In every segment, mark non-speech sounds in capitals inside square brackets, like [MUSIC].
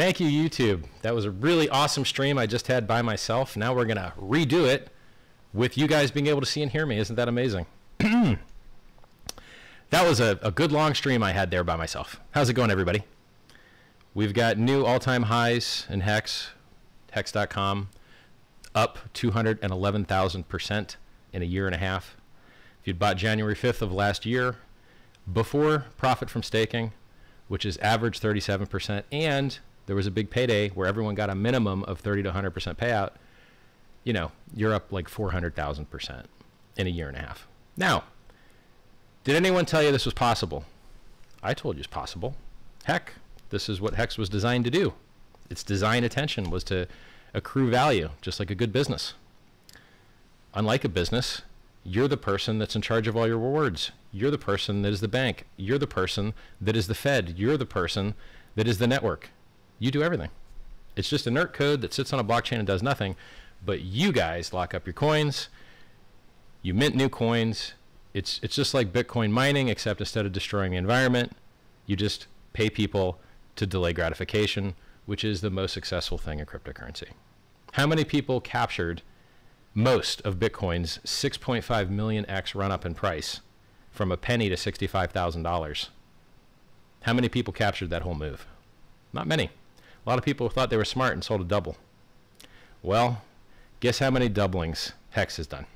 Thank you, YouTube. That was a really awesome stream I just had by myself. Now we're going to redo it with you guys being able to see and hear me. Isn't that amazing? [CLEARS THROAT] that was a, a good long stream I had there by myself. How's it going, everybody? We've got new all time highs in Hex, hex.com, up 211,000% in a year and a half. If you'd bought January 5th of last year, before profit from staking, which is average 37%, and there was a big payday where everyone got a minimum of 30 to 100% payout, you know, you're up like 400,000% in a year and a half. Now, did anyone tell you this was possible? I told you it's possible. Heck, this is what Hex was designed to do. Its design attention was to accrue value, just like a good business. Unlike a business, you're the person that's in charge of all your rewards. You're the person that is the bank. You're the person that is the Fed. You're the person that is the network. You do everything. It's just inert code that sits on a blockchain and does nothing, but you guys lock up your coins. You mint new coins. It's it's just like Bitcoin mining, except instead of destroying the environment, you just pay people to delay gratification, which is the most successful thing in cryptocurrency. How many people captured most of Bitcoin's 6.5 million x run up in price from a penny to $65,000? How many people captured that whole move? Not many. A lot of people thought they were smart and sold a double. Well, guess how many doublings Hex has done?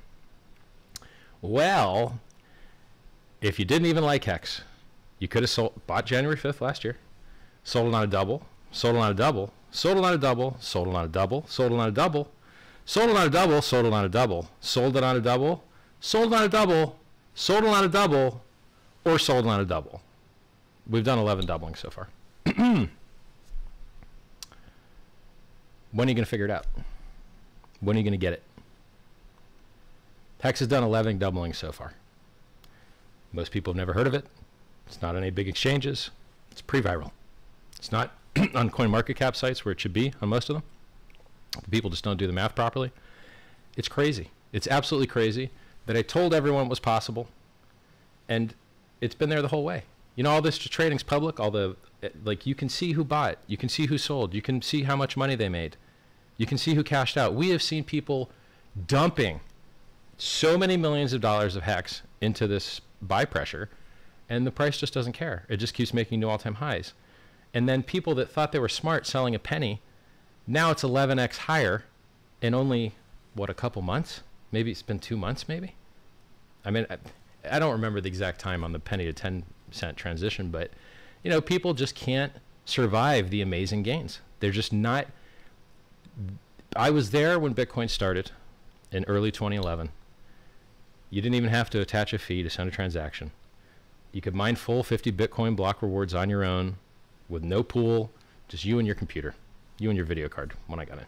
Well, if you didn't even like Hex, you could have sold, bought January 5th last year, sold it on a double, sold it on a double, sold it on a double, sold it on a double, sold it on a double, sold it on a double, sold it on a double, sold it on a double, sold it on a double, sold it on a double, or sold on a double. We've done 11 doublings so far. When are you going to figure it out? When are you going to get it? Hex has done 11 doubling so far. Most people have never heard of it. It's not on any big exchanges. It's pre-viral. It's not [CLEARS THROAT] on CoinMarketCap sites where it should be on most of them. People just don't do the math properly. It's crazy. It's absolutely crazy that I told everyone it was possible, and it's been there the whole way. You know, all this trading's public. All the eh, like, you can see who bought. You can see who sold. You can see how much money they made. You can see who cashed out. We have seen people dumping so many millions of dollars of hex into this buy pressure, and the price just doesn't care. It just keeps making new all time highs. And then people that thought they were smart selling a penny, now it's 11x higher in only, what, a couple months? Maybe it's been two months, maybe? I mean, I, I don't remember the exact time on the penny to 10 cent transition, but, you know, people just can't survive the amazing gains. They're just not I was there when Bitcoin started in early 2011. You didn't even have to attach a fee to send a transaction. You could mine full 50 Bitcoin block rewards on your own with no pool, just you and your computer, you and your video card when I got in.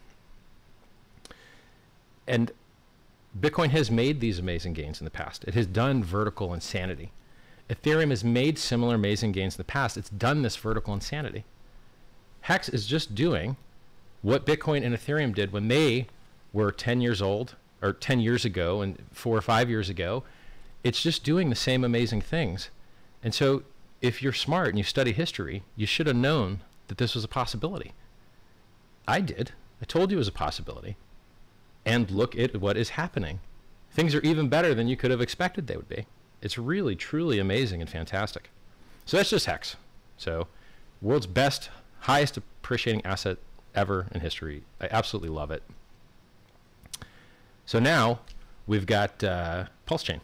And Bitcoin has made these amazing gains in the past. It has done vertical insanity. Ethereum has made similar amazing gains in the past. It's done this vertical insanity. Hex is just doing what Bitcoin and Ethereum did when they were 10 years old or 10 years ago and four or five years ago. It's just doing the same amazing things. And so if you're smart and you study history, you should have known that this was a possibility. I did. I told you it was a possibility. And look at what is happening. Things are even better than you could have expected they would be. It's really, truly amazing and fantastic. So that's just Hex. So, world's best, highest appreciating asset ever in history. I absolutely love it. So now we've got uh, PulseChain,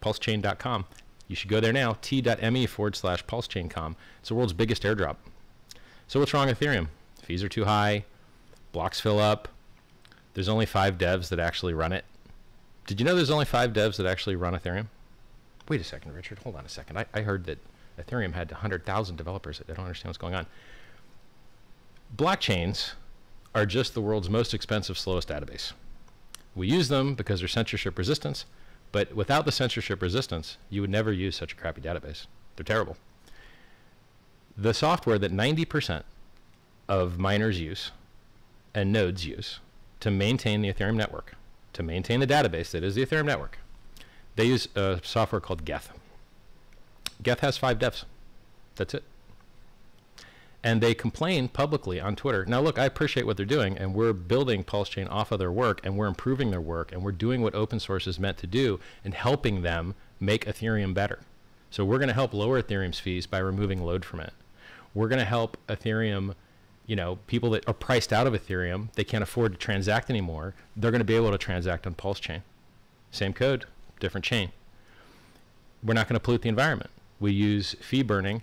pulsechain.com. You should go there now, t.me forward slash pulsechain.com. It's the world's biggest airdrop. So what's wrong with Ethereum? Fees are too high, blocks fill up. There's only five devs that actually run it. Did you know there's only five devs that actually run Ethereum? Wait a second, Richard. Hold on a second. I, I heard that Ethereum had 100,000 developers. I don't understand what's going on blockchains are just the world's most expensive, slowest database. We use them because they're censorship resistance, but without the censorship resistance, you would never use such a crappy database. They're terrible. The software that 90% of miners use and nodes use to maintain the Ethereum network, to maintain the database that is the Ethereum network, they use a software called Geth. Geth has five devs. That's it. And they complain publicly on Twitter. Now, look, I appreciate what they're doing, and we're building Pulse Chain off of their work, and we're improving their work, and we're doing what open source is meant to do, and helping them make Ethereum better. So we're going to help lower Ethereum's fees by removing load from it. We're going to help Ethereum, you know, people that are priced out of Ethereum, they can't afford to transact anymore. They're going to be able to transact on Pulse Chain. Same code, different chain. We're not going to pollute the environment. We use fee burning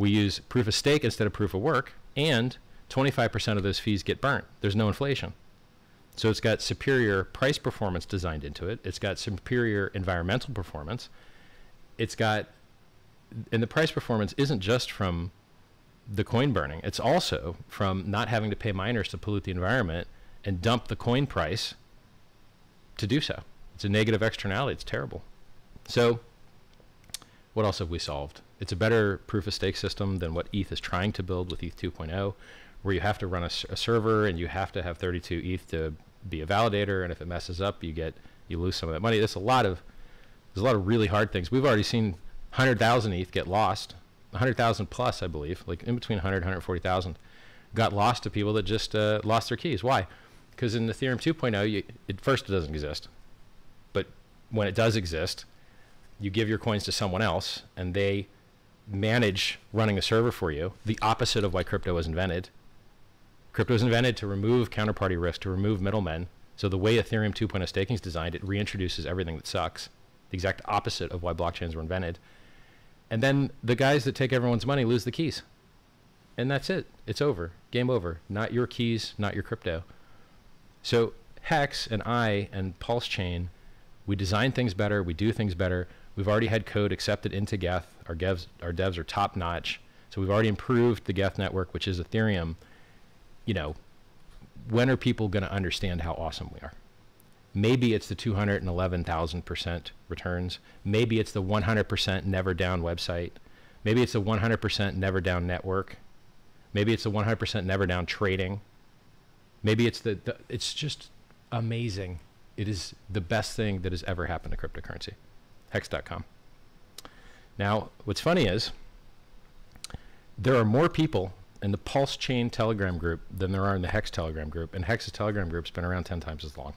we use proof of stake instead of proof of work, and 25% of those fees get burnt. There's no inflation. So it's got superior price performance designed into it. It's got superior environmental performance. It's got, and the price performance isn't just from the coin burning. It's also from not having to pay miners to pollute the environment and dump the coin price to do so. It's a negative externality. It's terrible. So what else have we solved? It's a better proof of stake system than what ETH is trying to build with ETH 2.0, where you have to run a, a, server and you have to have 32 ETH to be a validator, and if it messes up, you get you lose some of that money. There's a lot of there's a lot of really hard things. We've already seen 100,000 ETH get lost, 100,000 plus, I believe, like in between 100 and 140,000, got lost to people that just uh, lost their keys. Why? Because in Ethereum 2.0, you, it first it doesn't exist, but when it does exist, you give your coins to someone else, and they manage running a server for you, the opposite of why crypto was invented. Crypto was invented to remove counterparty risk, to remove middlemen. So the way Ethereum 2.0 staking is designed, it reintroduces everything that sucks. The exact opposite of why blockchains were invented. And then the guys that take everyone's money lose the keys. And that's it. It's over. Game over. Not your keys, not your crypto. So Hex and I and Pulse Chain, we design things better, we do things better. We've already had code accepted into Geth. Our devs, our devs are top notch. So we've already improved the Geth network, which is Ethereum. You know, when are people going to understand how awesome we are? Maybe it's the 211,000% returns. Maybe it's the 100% never down website. Maybe it's the 100% never down network. Maybe it's the 100% never down trading. Maybe it's the, the it's just amazing. It is the best thing that has ever happened to cryptocurrency hex.com. Now, what's funny is there are more people in the Pulse Chain Telegram group than there are in the Hex Telegram group, and Hex's Telegram group's been around 10 times as long.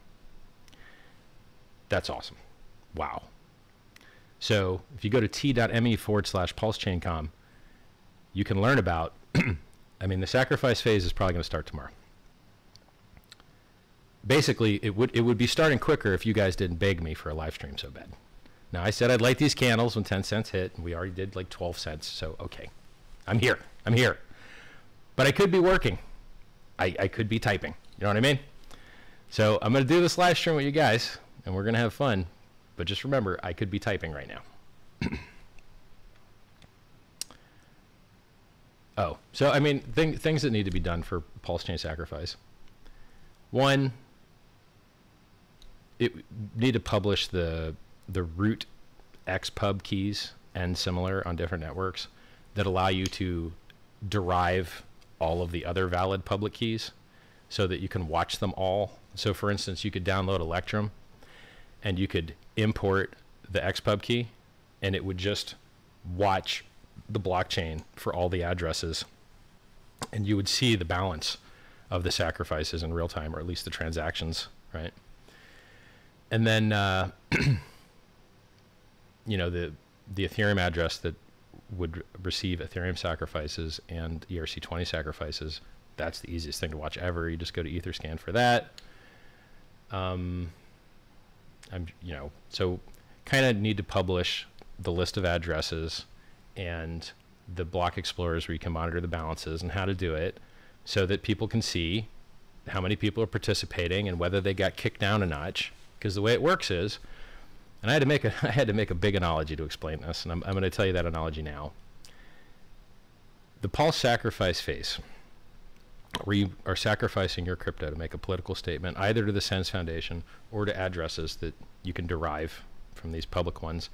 That's awesome. Wow. So if you go to t.me forward slash pulsechaincom, you can learn about, [CLEARS THROAT] I mean, the sacrifice phase is probably going to start tomorrow. Basically, it would, it would be starting quicker if you guys didn't beg me for a live stream so bad. Now, I said I'd light these candles when 10 cents hit, and we already did like 12 cents. So, okay, I'm here. I'm here. But I could be working. I, I could be typing. You know what I mean? So, I'm going to do this live stream with you guys, and we're going to have fun. But just remember, I could be typing right now. [CLEARS THROAT] oh, so I mean, thing, things that need to be done for pulse chain sacrifice. One, it need to publish the the root XPub keys and similar on different networks that allow you to derive all of the other valid public keys so that you can watch them all. So for instance, you could download Electrum and you could import the XPub key and it would just watch the blockchain for all the addresses and you would see the balance of the sacrifices in real time or at least the transactions, right? And then uh, [CLEARS THROAT] you know the the Ethereum address that would receive Ethereum sacrifices and ERC20 sacrifices. That's the easiest thing to watch ever. You just go to Etherscan for that. Um, I'm you know so kind of need to publish the list of addresses and the block explorers where you can monitor the balances and how to do it so that people can see how many people are participating and whether they got kicked down a notch because the way it works is and I had to make a [LAUGHS] I had to make a big analogy to explain this, and I'm, I'm going to tell you that analogy now. The Pulse sacrifice phase, where you are sacrificing your crypto to make a political statement, either to the SENS Foundation or to addresses that you can derive from these public ones,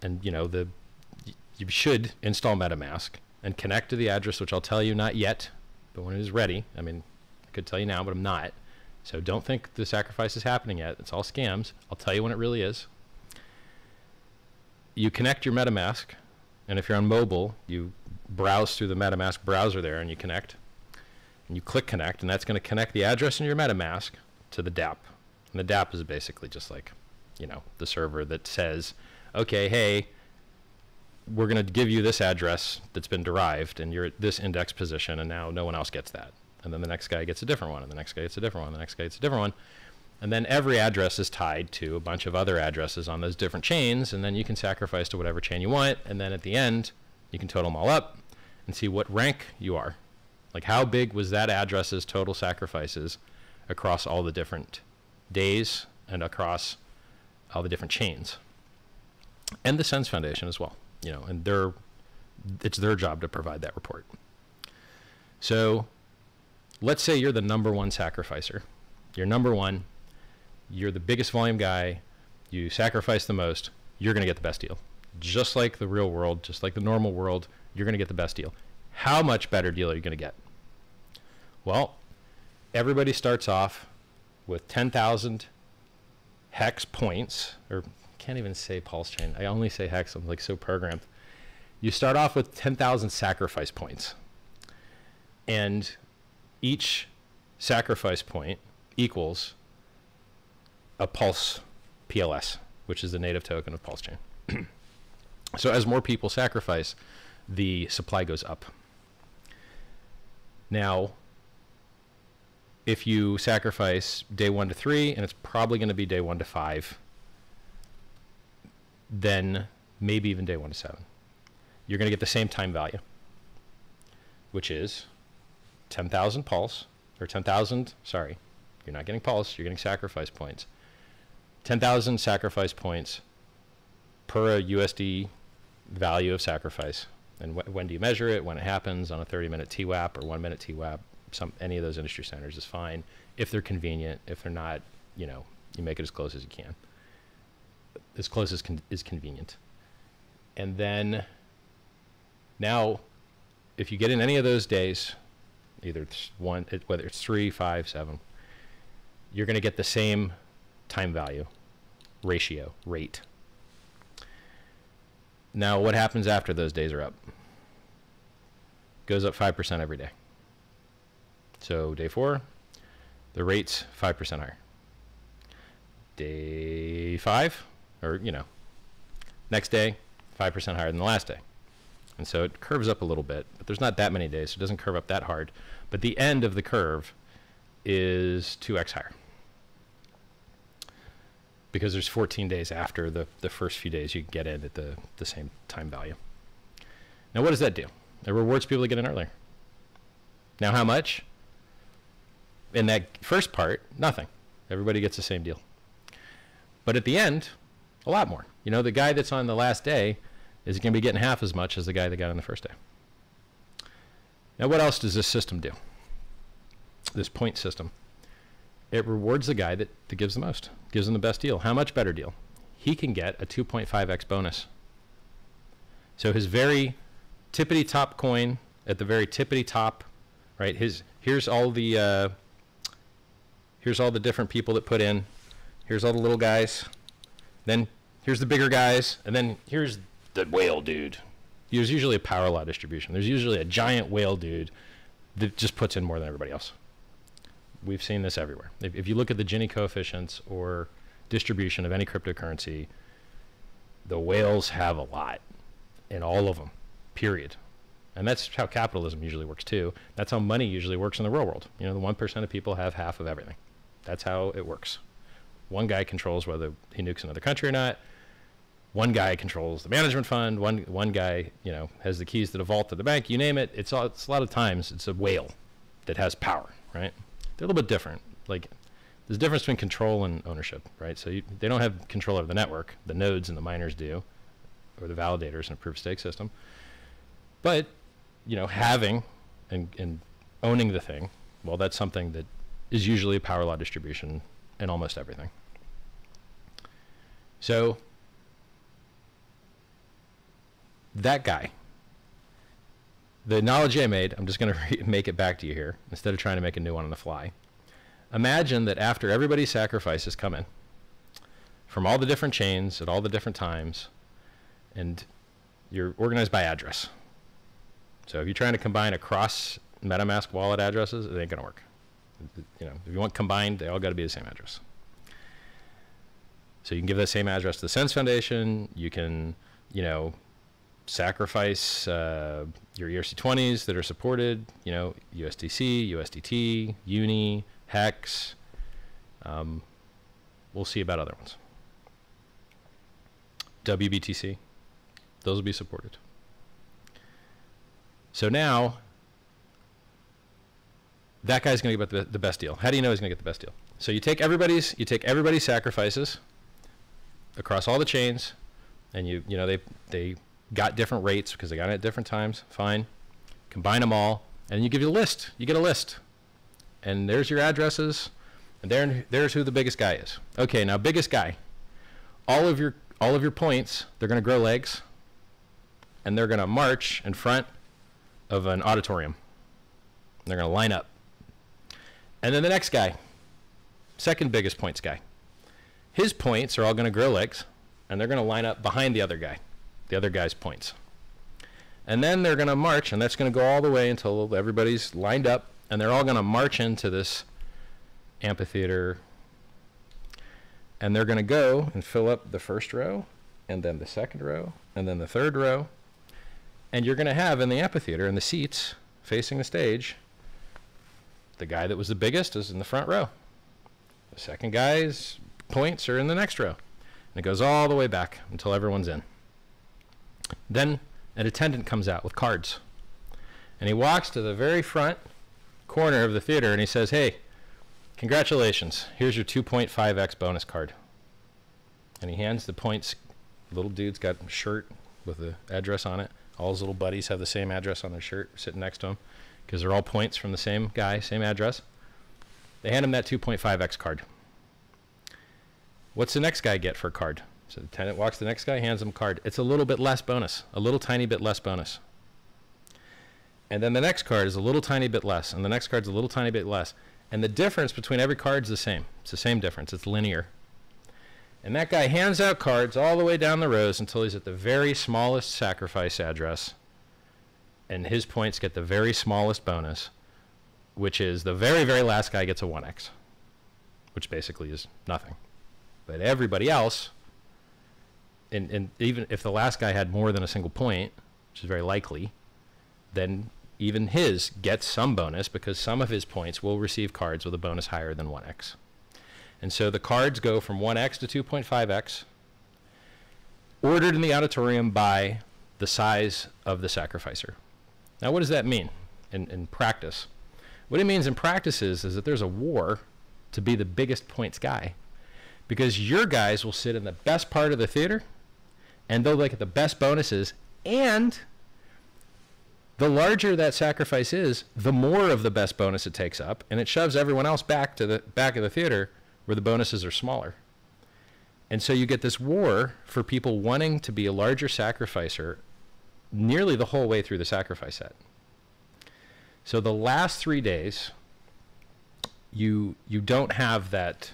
and you know the you should install MetaMask and connect to the address, which I'll tell you not yet, but when it is ready. I mean, I could tell you now, but I'm not. So don't think the sacrifice is happening yet. It's all scams. I'll tell you when it really is you connect your MetaMask, and if you're on mobile, you browse through the MetaMask browser there and you connect. And you click connect, and that's going to connect the address in your MetaMask to the DApp. And the DApp is basically just like, you know, the server that says, okay, hey, we're going to give you this address that's been derived, and you're at this index position, and now no one else gets that. And then the next guy gets a different one, and the next guy gets a different one, the next guy gets a different one. And then every address is tied to a bunch of other addresses on those different chains, and then you can sacrifice to whatever chain you want, and then at the end, you can total them all up and see what rank you are. Like how big was that address's total sacrifices across all the different days and across all the different chains. And the SENS Foundation as well, you know, and it's their job to provide that report. So let's say you're the number one sacrificer. You're number one, you're the biggest volume guy, you sacrifice the most, you're going to get the best deal. Just like the real world, just like the normal world, you're going to get the best deal. How much better deal are you going to get? Well, everybody starts off with 10,000 hex points, or can't even say pulse chain. I only say hex. I'm like so programmed. You start off with 10,000 sacrifice points. And each sacrifice point equals a pulse PLS, which is the native token of pulse chain. [CLEARS THROAT] so as more people sacrifice, the supply goes up. Now, if you sacrifice day one to three, and it's probably going to be day one to five, then maybe even day one to seven, you're going to get the same time value, which is 10,000 pulse, or 10,000, sorry, you're not getting pulse, you're getting sacrifice points. 10,000 sacrifice points per a USD value of sacrifice. And wh when do you measure it? When it happens on a 30 minute TWAP or one minute TWAP. Some, any of those industry centers is fine if they're convenient. If they're not, you know, you make it as close as you can. As close as con is convenient. And then now, if you get in any of those days, either it's one, it, whether it's three, five, seven, you're going to get the same time value ratio rate now, what happens after those days are up? Goes up 5% every day. So, day four, the rate's 5% higher. Day five, or, you know, next day, 5% higher than the last day. And so it curves up a little bit, but there's not that many days, so it doesn't curve up that hard. But the end of the curve is 2x higher because there's 14 days after the, the first few days you get in at the, the same time value. Now, what does that do? It rewards people to get in earlier. Now, how much? In that first part, nothing. Everybody gets the same deal. But at the end, a lot more. You know, the guy that's on the last day is going to be getting half as much as the guy that got on the first day. Now, what else does this system do? This point system it rewards the guy that, that gives the most, gives him the best deal. How much better deal? He can get a 2.5x bonus. So his very tippity top coin at the very tippity top, right? His here's all the uh, here's all the different people that put in. Here's all the little guys. Then here's the bigger guys, and then here's the whale dude. There's usually a power law distribution. There's usually a giant whale dude that just puts in more than everybody else we've seen this everywhere. If, if you look at the Gini coefficients or distribution of any cryptocurrency, the whales have a lot in all of them, period. And that's how capitalism usually works too. That's how money usually works in the real world. You know, the 1% of people have half of everything. That's how it works. One guy controls whether he nukes another country or not. One guy controls the management fund. One, one guy, you know, has the keys to the vault to the bank. You name it. It's, all, it's a lot of times it's a whale that has power, right? They're a little bit different. Like there's a difference between control and ownership, right? So you, they don't have control over the network. The nodes and the miners do, or the validators in a proof of stake system. But you know, having and, and owning the thing, well, that's something that is usually a power law distribution in almost everything. So that guy the analogy I made, I'm just going [LAUGHS] to make it back to you here instead of trying to make a new one on the fly. Imagine that after everybody's sacrifices come in from all the different chains at all the different times, and you're organized by address. So if you're trying to combine across MetaMask wallet addresses, it ain't gonna work. You know, if you want combined, they all got to be the same address. So you can give that same address to the SENS Foundation. You can, you know, sacrifice uh, your ERC20s that are supported. You know, USDC, USDT, Uni, Hex. Um, we'll see about other ones. WBTC, those will be supported. So now, that guy's going to get the, best deal. How do you know he's going to get the best deal? So you take everybody's, you take everybody's sacrifices across all the chains, and you, you know, they, they got different rates because they got it at different times. Fine, combine them all, and you give you a list. You get a list, and there's your addresses, and there, there's who the biggest guy is. Okay, now biggest guy. All of your all of your points, they're going to grow legs, and they're going to march in front of an auditorium. They're going to line up. And then the next guy, second biggest points guy. His points are all going to grow legs, and they're going to line up behind the other guy, the other guy's points. And then they're going to march, and that's going to go all the way until everybody's lined up, and they're all going to march into this amphitheater. And they're going to go and fill up the first row and then the second row and then the third row. And you're going to have in the amphitheater in the seats facing the stage the guy that was the biggest is in the front row. The second guy's points are in the next row. And it goes all the way back until everyone's in then an attendant comes out with cards and he walks to the very front corner of the theater and he says hey Congratulations. Here's your 2.5x bonus card. And he hands the points. Little dude's got a shirt with the address on it. All his little buddies have the same address on their shirt sitting next to him because they're all points from the same guy, same address. They hand him that 2.5x card. What's the next guy get for a card? So the tenant walks the next guy, hands him card. It's a little bit less bonus, a little tiny bit less bonus. And then the next card is a little tiny bit less, and the next card's a little tiny bit less. And the difference between every card is the same. It's the same difference. It's linear. And that guy hands out cards all the way down the rows until he's at the very smallest sacrifice address. And his points get the very smallest bonus, which is the very, very last guy gets a 1x, which basically is nothing. But everybody else, and, and even if the last guy had more than a single point, which is very likely, then even his gets some bonus because some of his points will receive cards with a bonus higher than 1x. And so the cards go from 1x to 2.5x, ordered in the auditorium by the size of the sacrificer. Now, what does that mean in, in practice? What it means in practice is, is that there's a war to be the biggest points guy because your guys will sit in the best part of the theater and they'll look at the best bonuses and the larger that sacrifice is, the more of the best bonus it takes up, and it shoves everyone else back to the back of the theater where the bonuses are smaller. And so you get this war for people wanting to be a larger sacrificer nearly the whole way through the sacrifice set. So the last three days, you you don't have that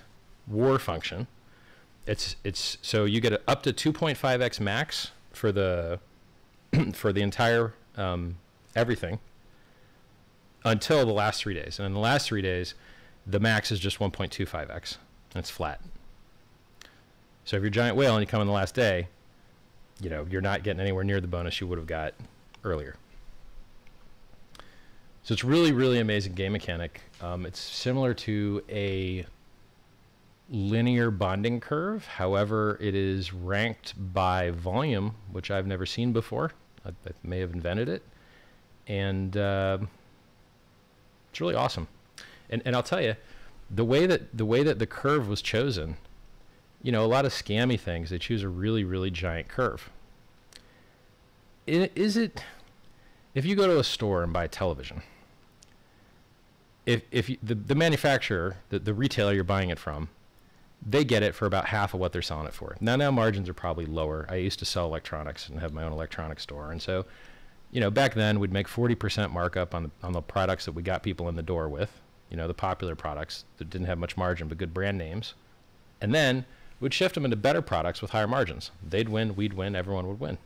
war function. It's it's so you get up to 2.5x max for the [CLEARS THROAT] for the entire um, everything until the last three days. And in the last three days, the max is just 1.25x. And It's flat. So if you're a giant whale and you come in the last day, you know, you're not getting anywhere near the bonus you would have got earlier. So it's really, really amazing game mechanic. Um, it's similar to a linear bonding curve. However, it is ranked by volume, which I've never seen before. I, I may have invented it and uh, it's really awesome. And and I'll tell you, the way that the way that the curve was chosen, you know, a lot of scammy things they choose a really really giant curve. Is it if you go to a store and buy a television? If if you, the the manufacturer, the the retailer you're buying it from, they get it for about half of what they're selling it for. Now, now margins are probably lower. I used to sell electronics and have my own electronics store, and so you know, back then we'd make 40% markup on the, on the products that we got people in the door with, you know, the popular products that didn't have much margin but good brand names. And then we'd shift them into better products with higher margins. They'd win, we'd win, everyone would win.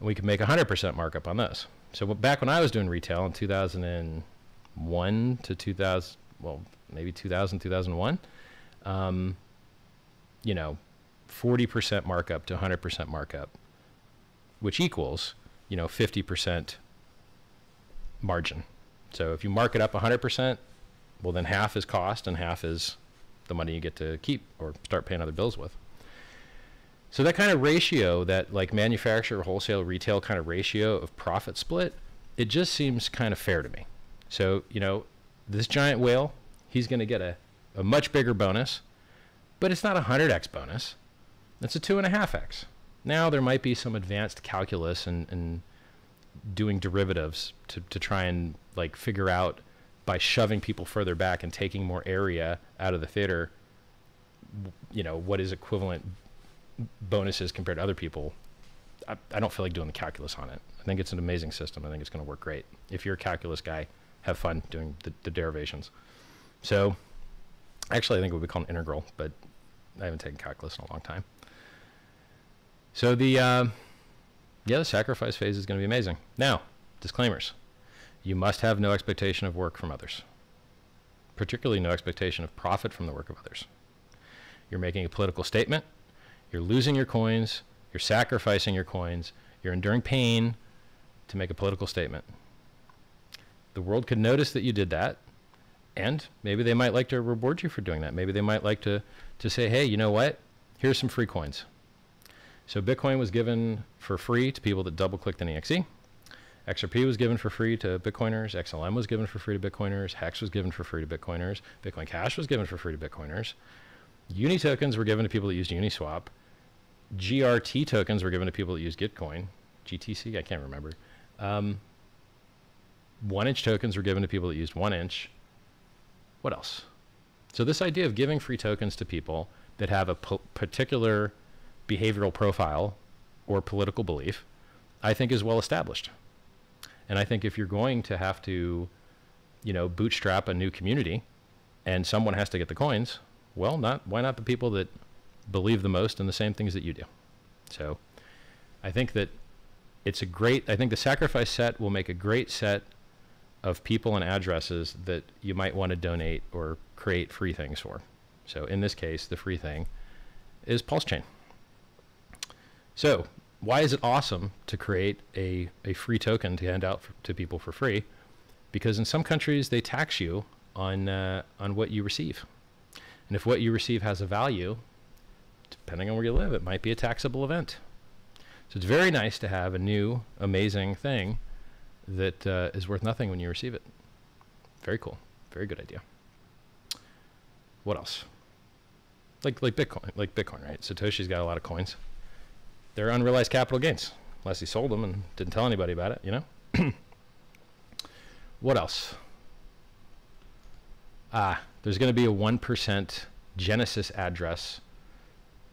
and we could make 100% markup on those. So back when I was doing retail in 2001 to 2000, well, maybe 2000, 2001, um, you know, 40% markup to 100% markup, which equals, you know, 50% margin. So if you mark it up 100%, well, then half is cost and half is the money you get to keep or start paying other bills with. So that kind of ratio, that like manufacturer, wholesale, retail kind of ratio of profit split, it just seems kind of fair to me. So, you know, this giant whale, he's going to get a, a much bigger bonus, but it's not a 100x bonus. It's a 2.5x. Now, there might be some advanced calculus and, and doing derivatives to, to try and like figure out by shoving people further back and taking more area out of the theater, you know, what is equivalent bonuses compared to other people. I, I don't feel like doing the calculus on it. I think it's an amazing system. I think it's going to work great. If you're a calculus guy, have fun doing the, the derivations. So, actually, I think it would be called an integral, but I haven't taken calculus in a long time. So the uh, yeah, the sacrifice phase is going to be amazing. Now, disclaimers. You must have no expectation of work from others, particularly no expectation of profit from the work of others. You're making a political statement, you're losing your coins, you're sacrificing your coins, you're enduring pain to make a political statement. The world could notice that you did that, and maybe they might like to reward you for doing that. Maybe they might like to, to say, hey, you know what? Here's some free coins. So Bitcoin was given for free to people that double clicked an EXE. XRP was given for free to Bitcoiners. XLM was given for free to Bitcoiners. Hex was given for free to Bitcoiners. Bitcoin Cash was given for free to Bitcoiners. Uni tokens were given to people that used Uniswap. GRT tokens were given to people that used Gitcoin. GTC, I can't remember. Um, one inch tokens were given to people that used one inch. What else? So this idea of giving free tokens to people that have a particular behavioral profile or political belief, I think is well established. And I think if you're going to have to, you know, bootstrap a new community and someone has to get the coins, well, not why not the people that believe the most in the same things that you do. So I think that it's a great I think the sacrifice set will make a great set of people and addresses that you might want to donate or create free things for. So in this case, the free thing is Pulse Chain. So why is it awesome to create a, a free token to hand out for, to people for free? Because in some countries they tax you on uh, on what you receive, and if what you receive has a value, depending on where you live, it might be a taxable event. So it's very nice to have a new, amazing thing that uh, is worth nothing when you receive it. Very cool. Very good idea. What else? Like like Bitcoin, like Bitcoin, right? Satoshi's got a lot of coins they're unrealized capital gains, unless he sold them and didn't tell anybody about it, you know? [CLEARS THROAT] what else? Ah, there's going to be a 1% Genesis address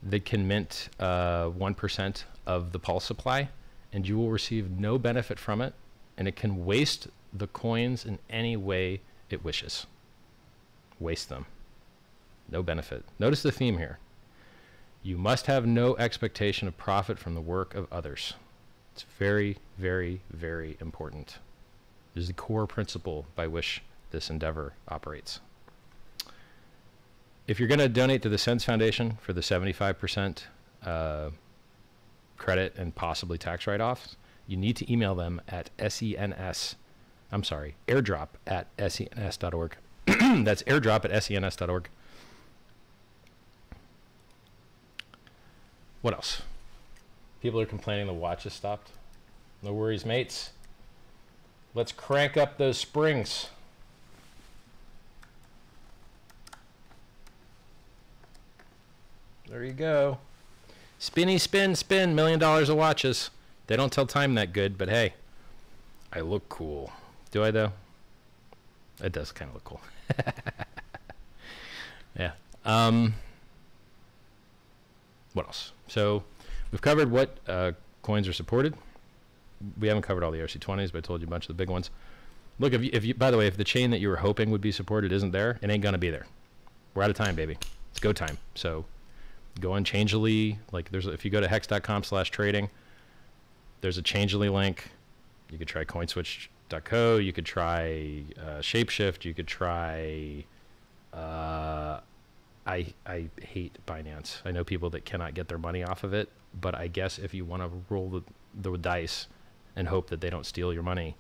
that can mint uh, 1% of the pulse supply, and you will receive no benefit from it, and it can waste the coins in any way it wishes. Waste them. No benefit. Notice the theme here. You must have no expectation of profit from the work of others. It's very, very, very important. This is the core principle by which this endeavor operates. If you're going to donate to the SENS Foundation for the 75% uh, credit and possibly tax write-offs, you need to email them at SENS, I'm sorry, airdrop at SENS.org. [CLEARS THROAT] That's airdrop at SENS.org. What else? People are complaining the watch has stopped. No worries, mates. Let's crank up those springs. There you go. Spinny, spin, spin. Million dollars of watches. They don't tell time that good, but hey, I look cool. Do I, though? It does kind of look cool. [LAUGHS] yeah. Um, what else? So we've covered what uh, coins are supported. We haven't covered all the RC20s, but I told you a bunch of the big ones. Look, if you, if you, by the way, if the chain that you were hoping would be supported isn't there, it ain't gonna be there. We're out of time, baby. It's go time. So go on Changelly. Like there's, if you go to hex.com slash trading, there's a Changelly link. You could try CoinSwitch.co. You could try uh, Shapeshift. You could try. Uh, I I hate Binance. I know people that cannot get their money off of it, but I guess if you want to roll the, the dice and hope that they don't steal your money,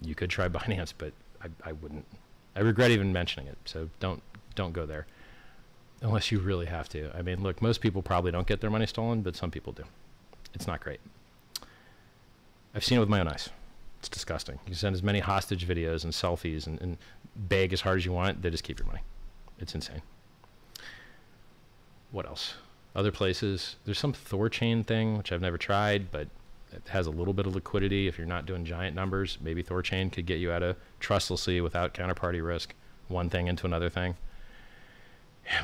you could try [LAUGHS] Binance. But I, I wouldn't. I regret even mentioning it. So don't don't go there unless you really have to. I mean, look, most people probably don't get their money stolen, but some people do. It's not great. I've seen it with my own eyes. It's disgusting. You send as many hostage videos and selfies and, and beg as hard as you want, they just keep your money. It's insane. What else? Other places. There's some Thorchain thing, which I've never tried, but it has a little bit of liquidity. If you're not doing giant numbers, maybe Thorchain could get you out of trustlessly without counterparty risk, one thing into another thing.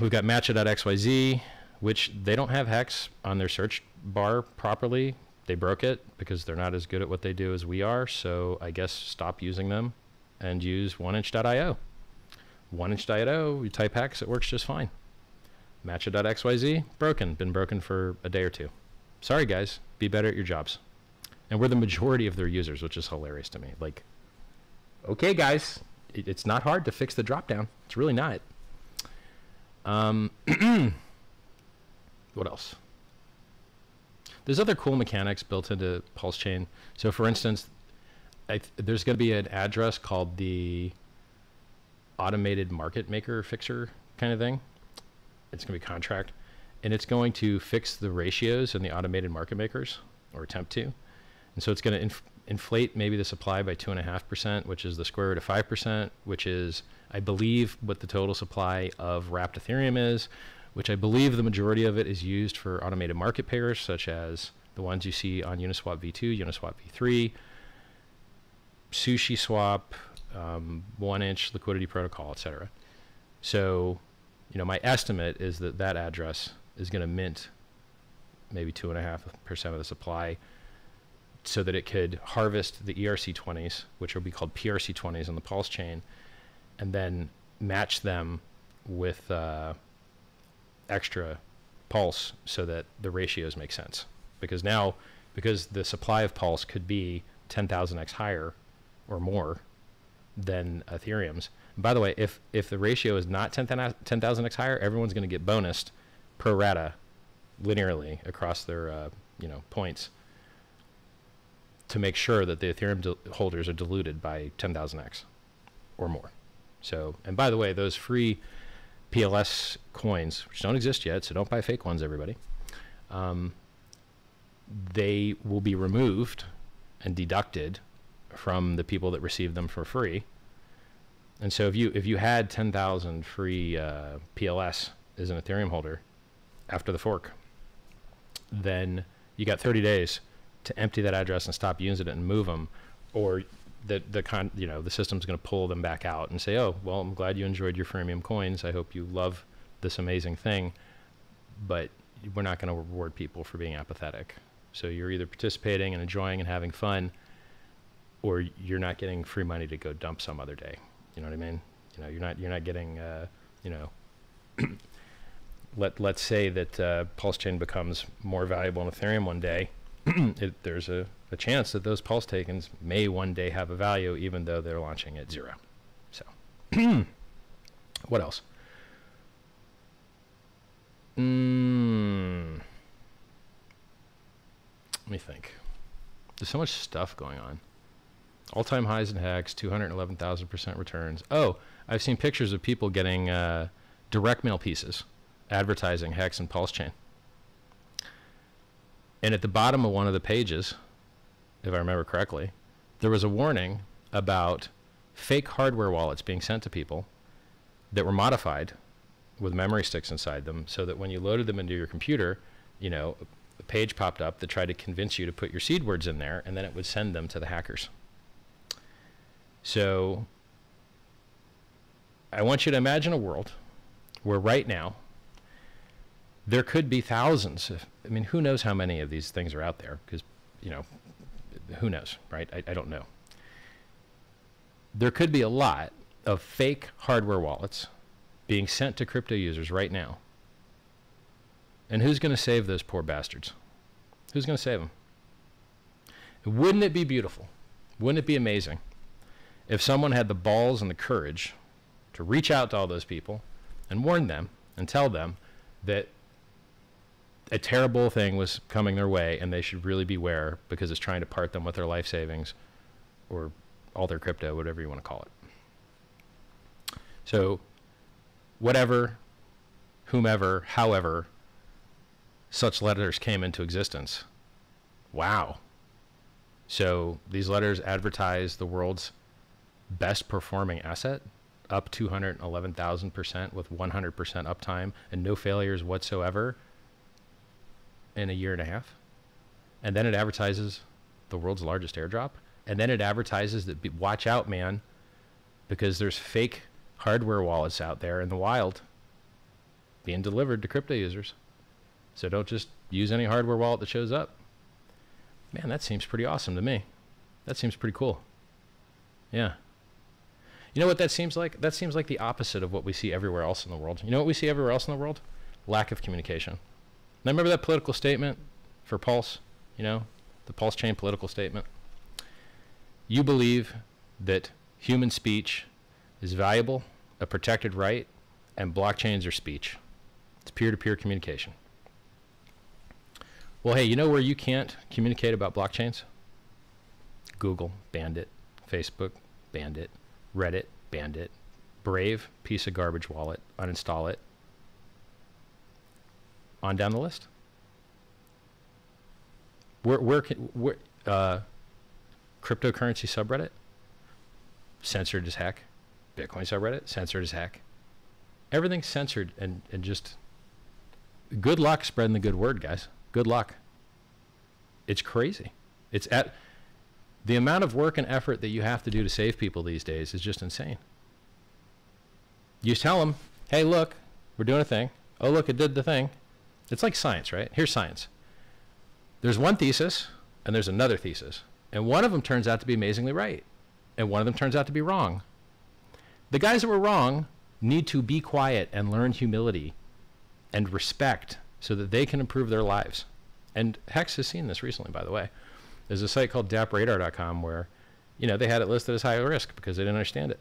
We've got matcha.xyz, which they don't have hex on their search bar properly. They broke it because they're not as good at what they do as we are. So I guess stop using them and use oneinch.io. Oneinch.io, you type hex, it works just fine. Matcha.xyz, broken, been broken for a day or two. Sorry, guys, be better at your jobs. And we're the majority of their users, which is hilarious to me. Like, okay, guys, it, it's not hard to fix the dropdown. It's really not. Um, [CLEARS THROAT] what else? There's other cool mechanics built into Pulse Chain. So, for instance, th there's going to be an address called the automated market maker fixer kind of thing. It's going to be contract, and it's going to fix the ratios in the automated market makers, or attempt to. And so it's going to inf inflate maybe the supply by two and a half percent, which is the square root of five percent, which is I believe what the total supply of wrapped Ethereum is, which I believe the majority of it is used for automated market pairs, such as the ones you see on Uniswap v2, Uniswap v3, Sushi Swap, um, one inch liquidity protocol, etc. So, you know, my estimate is that that address is going to mint maybe two and a half percent of the supply so that it could harvest the ERC20s, which will be called PRC20s on the Pulse chain, and then match them with uh, extra pulse so that the ratios make sense. Because now, because the supply of pulse could be 10,000x higher or more than Ethereum's. And by the way, if if the ratio is not 10,000x higher, everyone's going to get bonused pro rata linearly across their uh, you know points to make sure that the Ethereum holders are diluted by 10,000x or more. So, and by the way, those free PLS coins, which don't exist yet, so don't buy fake ones, everybody. Um, they will be removed and deducted from the people that receive them for free. And so if you if you had 10,000 free uh, PLS as an Ethereum holder after the fork, then you got 30 days to empty that address and stop using it and move them, or the the con you know the system's going to pull them back out and say, oh well, I'm glad you enjoyed your freemium coins. I hope you love this amazing thing, but we're not going to reward people for being apathetic. So you're either participating and enjoying and having fun, or you're not getting free money to go dump some other day. You know what I mean? You know, you're not you're not getting uh, you know. [CLEARS THROAT] let let's say that uh, Pulse Chain becomes more valuable in Ethereum one day. [CLEARS THROAT] it, there's a a chance that those pulse tokens may one day have a value even though they're launching at zero. So, [CLEARS THROAT] what else? Mm, let me think. There's so much stuff going on. All-time highs in hex, 211,000% returns. Oh, I've seen pictures of people getting uh, direct mail pieces advertising hex and pulse chain. And at the bottom of one of the pages, if I remember correctly, there was a warning about fake hardware wallets being sent to people that were modified with memory sticks inside them so that when you loaded them into your computer, you know, a page popped up that tried to convince you to put your seed words in there and then it would send them to the hackers. So I want you to imagine a world where right now there could be thousands. Of, I mean, who knows how many of these things are out there because, you know, who knows, right? I, I don't know. There could be a lot of fake hardware wallets being sent to crypto users right now. And who's going to save those poor bastards? Who's going to save them? Wouldn't it be beautiful? Wouldn't it be amazing if someone had the balls and the courage to reach out to all those people and warn them and tell them that a terrible thing was coming their way and they should really beware because it's trying to part them with their life savings or all their crypto, whatever you want to call it. So, whatever, whomever, however, such letters came into existence. Wow. So, these letters advertise the world's best performing asset, up 211,000% with 100% uptime and no failures whatsoever in a year and a half. And then it advertises the world's largest airdrop. And then it advertises that watch out, man, because there's fake hardware wallets out there in the wild being delivered to crypto users. So don't just use any hardware wallet that shows up. Man, that seems pretty awesome to me. That seems pretty cool. Yeah. You know what that seems like? That seems like the opposite of what we see everywhere else in the world. You know what we see everywhere else in the world? Lack of communication. Now remember that political statement for Pulse? You know, the Pulse chain political statement? You believe that human speech is valuable, a protected right, and blockchains are speech. It's peer to peer communication. Well, hey, you know where you can't communicate about blockchains? Google banned it, Facebook banned it, Reddit banned it, Brave piece of garbage wallet, uninstall it. On down the list. Where where can where uh, cryptocurrency subreddit censored as heck. Bitcoin subreddit censored as heck. Everything's censored and and just good luck spreading the good word, guys. Good luck. It's crazy. It's at the amount of work and effort that you have to do to save people these days is just insane. You tell them, hey, look, we're doing a thing. Oh, look, it did the thing. It's like science, right? Here's science. There's one thesis and there's another thesis. And one of them turns out to be amazingly right. And one of them turns out to be wrong. The guys that were wrong need to be quiet and learn humility and respect so that they can improve their lives. And Hex has seen this recently, by the way. There's a site called dappradar.com where, you know, they had it listed as high risk because they didn't understand it.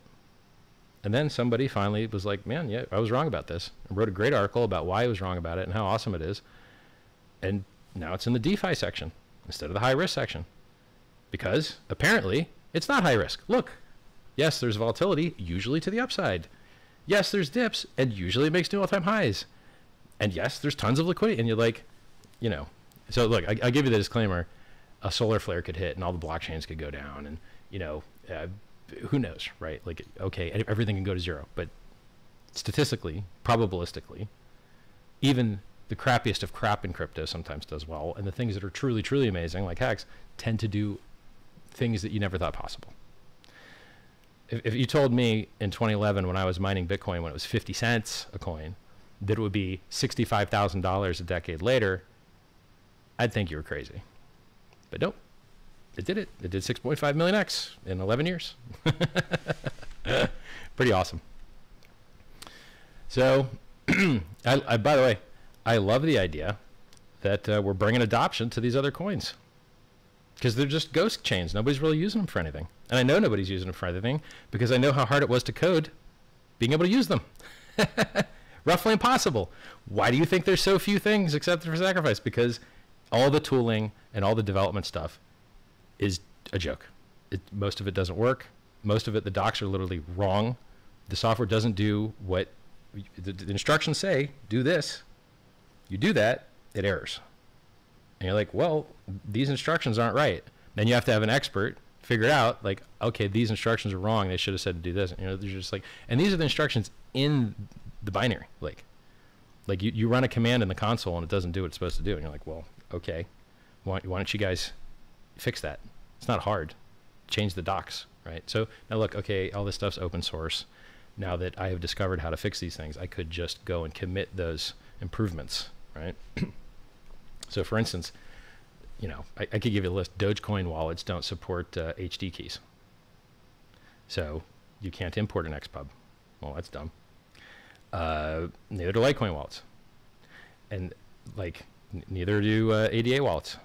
And then somebody finally was like, man, yeah, I was wrong about this. And wrote a great article about why I was wrong about it and how awesome it is. And now it's in the DeFi section instead of the high risk section. Because apparently it's not high risk. Look, yes, there's volatility, usually to the upside. Yes, there's dips, and usually it makes new all time highs. And yes, there's tons of liquidity. And you're like, you know, so look, I, give you the disclaimer a solar flare could hit and all the blockchains could go down. And, you know, uh, who knows, right? Like, okay, everything can go to zero, but statistically, probabilistically, even the crappiest of crap in crypto sometimes does well, and the things that are truly, truly amazing, like Hex, tend to do things that you never thought possible. If, if you told me in 2011 when I was mining Bitcoin when it was 50 cents a coin that it would be $65,000 a decade later, I'd think you were crazy. But nope, it did it. It did 6.5 million X in 11 years. [LAUGHS] Pretty awesome. So, [CLEARS THROAT] I, I, by the way, I love the idea that uh, we're bringing adoption to these other coins because they're just ghost chains. Nobody's really using them for anything. And I know nobody's using them for anything because I know how hard it was to code being able to use them. [LAUGHS] Roughly impossible. Why do you think there's so few things accepted for sacrifice? Because all the tooling and all the development stuff is a joke. It, most of it doesn't work. Most of it, the docs are literally wrong. The software doesn't do what the, the instructions say. Do this. You do that, it errors. And you're like, well, these instructions aren't right. Then you have to have an expert figure it out. Like, okay, these instructions are wrong. They should have said to do this. You know, they're just like, and these are the instructions in the binary. Like, like you, you run a command in the console and it doesn't do what it's supposed to do. And you're like, well, okay, why, why don't you guys fix that. It's not hard. Change the docs, right? So now look, okay, all this stuff's open source. Now that I have discovered how to fix these things, I could just go and commit those improvements, right? [CLEARS THROAT] so for instance, you know, I, I, could give you a list. Dogecoin wallets don't support uh, HD keys. So you can't import an XPub. Well, that's dumb. Uh, neither do Litecoin wallets. And like, neither do uh, ADA wallets.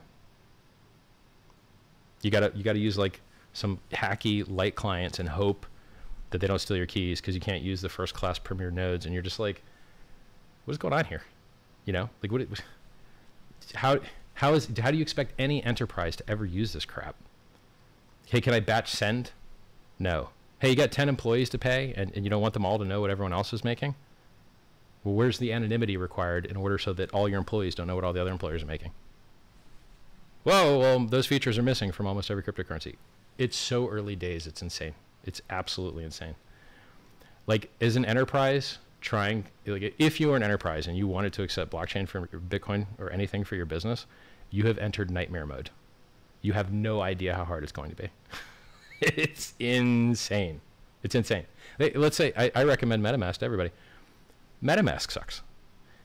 You gotta you gotta use like some hacky light clients and hope that they don't steal your keys because you can't use the first class premier nodes and you're just like, what's going on here? You know, like what? It, how how is how do you expect any enterprise to ever use this crap? Hey, can I batch send? No. Hey, you got 10 employees to pay and, and you don't want them all to know what everyone else is making? Well, where's the anonymity required in order so that all your employees don't know what all the other employers are making? Whoa, well, those features are missing from almost every cryptocurrency. It's so early days, it's insane. It's absolutely insane. Like, as an enterprise trying, like, if you are an enterprise and you wanted to accept blockchain for Bitcoin or anything for your business, you have entered nightmare mode. You have no idea how hard it's going to be. [LAUGHS] it's insane. It's insane. Let's say I, I, recommend MetaMask to everybody. MetaMask sucks.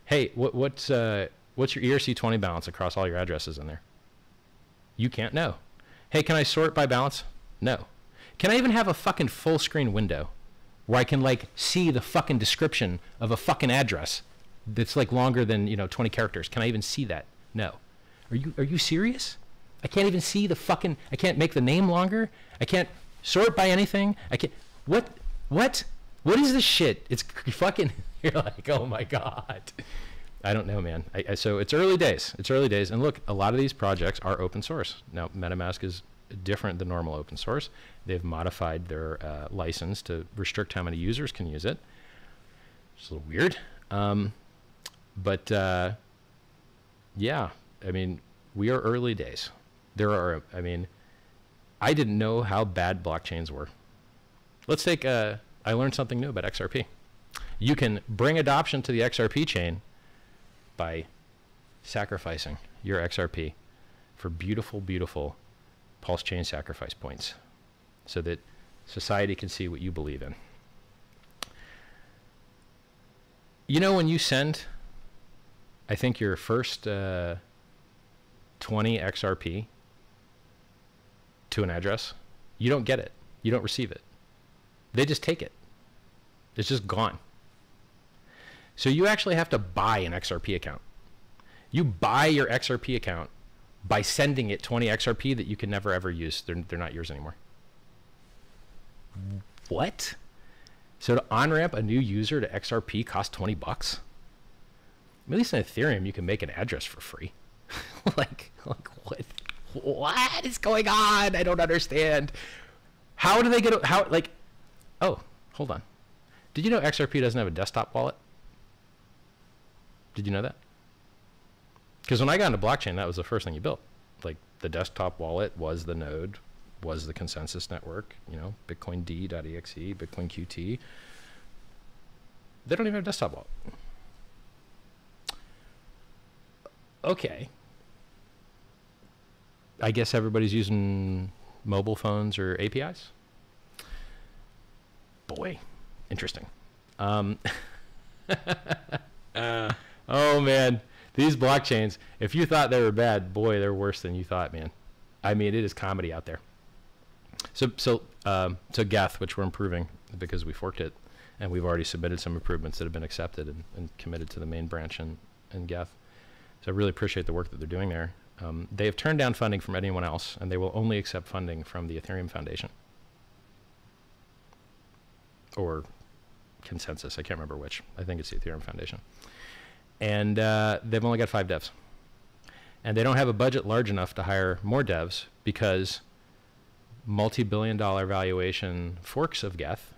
Hey, what, what's uh, what's your ERC20 balance across all your addresses in there? You can't know. Hey, can I sort by balance? No. Can I even have a fucking full screen window where I can like see the fucking description of a fucking address that's like longer than, you know, 20 characters? Can I even see that? No. Are you are you serious? I can't even see the fucking I can't make the name longer. I can't sort by anything. I can't what what what is this shit? It's [LAUGHS] fucking you're like, "Oh my god." I don't know, man. I, I, so it's early days. It's early days, and look, a lot of these projects are open source. Now, MetaMask is different than normal open source. They've modified their uh, license to restrict how many users can use it. It's a little weird. Um, but uh, yeah, I mean, we are early days. There are, I mean, I didn't know how bad blockchains were. Let's take, uh, I learned something new about XRP. You can bring adoption to the XRP chain by sacrificing your XRP for beautiful, beautiful pulse chain sacrifice points so that society can see what you believe in. You know, when you send, I think your first uh, 20 XRP to an address, you don't get it. You don't receive it. They just take it. It's just gone. So you actually have to buy an XRP account. You buy your XRP account by sending it 20 XRP that you can never ever use. They're, they're not yours anymore. What? So to on ramp a new user to XRP costs 20 bucks? At least in Ethereum, you can make an address for free. [LAUGHS] like, like what? What is going on? I don't understand. How do they get how like? Oh, hold on. Did you know XRP doesn't have a desktop wallet? Did you know that? Because when I got into blockchain, that was the first thing you built. Like the desktop wallet was the node, was the consensus network, you know, Bitcoin D.exe, Bitcoin QT. They don't even have desktop wallet. Okay. I guess everybody's using mobile phones or APIs. Boy, interesting. Um, [LAUGHS] uh, oh man, these blockchains, if you thought they were bad, boy, they're worse than you thought, man. I mean, it is comedy out there. So, so, um, so Geth, which we're improving because we forked it, and we've already submitted some improvements that have been accepted and, and committed to the main branch in, in Geth. So I really appreciate the work that they're doing there. Um, they have turned down funding from anyone else, and they will only accept funding from the Ethereum Foundation or ConsenSys. I can't remember which. I think it's the Ethereum Foundation and uh, they've only got five devs. And they don't have a budget large enough to hire more devs because multi-billion dollar valuation forks of Geth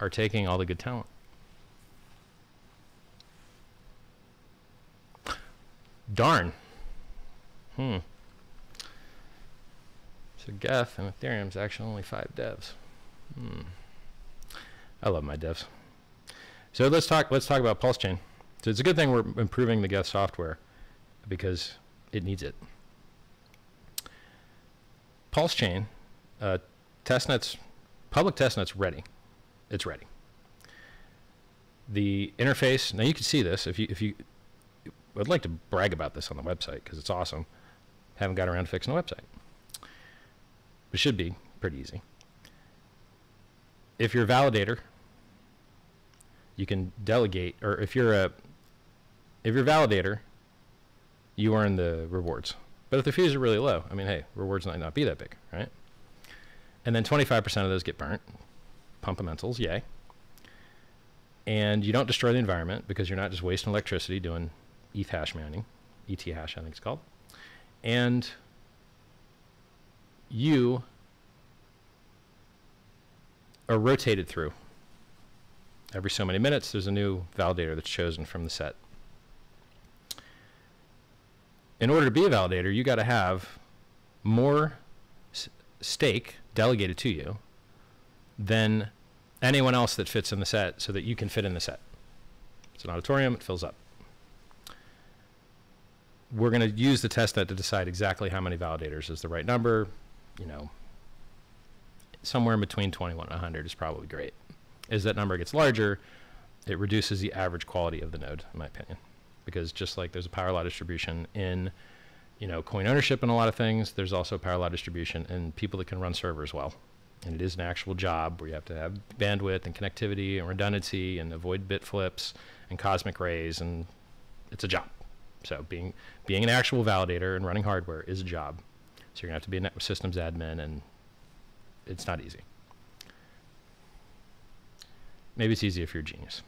are taking all the good talent. Darn. Hmm. So Geth and Ethereum's actually only five devs. Hmm. I love my devs. So let's talk. Let's talk about Pulse Chain. So it's a good thing we're improving the Geth software because it needs it. Pulse Chain, uh, testnet's public testnet's ready. It's ready. The interface. Now you can see this if you if you. I'd like to brag about this on the website because it's awesome. Haven't got around to fixing the website. It should be pretty easy. If you're a validator you can delegate, or if you're a if you're a validator, you earn the rewards. But if the fees are really low, I mean, hey, rewards might not be that big, right? And then 25% of those get burnt. Pumpamentals, yay. And you don't destroy the environment because you're not just wasting electricity doing ETH hash mining, ET hash, I think it's called. And you are rotated through. Every so many minutes, there's a new validator that's chosen from the set. In order to be a validator, you got to have more stake delegated to you than anyone else that fits in the set so that you can fit in the set. It's an auditorium, it fills up. We're going to use the testnet to decide exactly how many validators is the right number. You know, somewhere in between 21 and 100 is probably great. As that number gets larger, it reduces the average quality of the node, in my opinion. Because just like there's a power law distribution in, you know, coin ownership and a lot of things, there's also power law distribution in people that can run servers well. And it is an actual job where you have to have bandwidth and connectivity and redundancy and avoid bit flips and cosmic rays and it's a job. So being being an actual validator and running hardware is a job. So you're gonna have to be a systems admin and it's not easy. Maybe it's easy if you're a genius.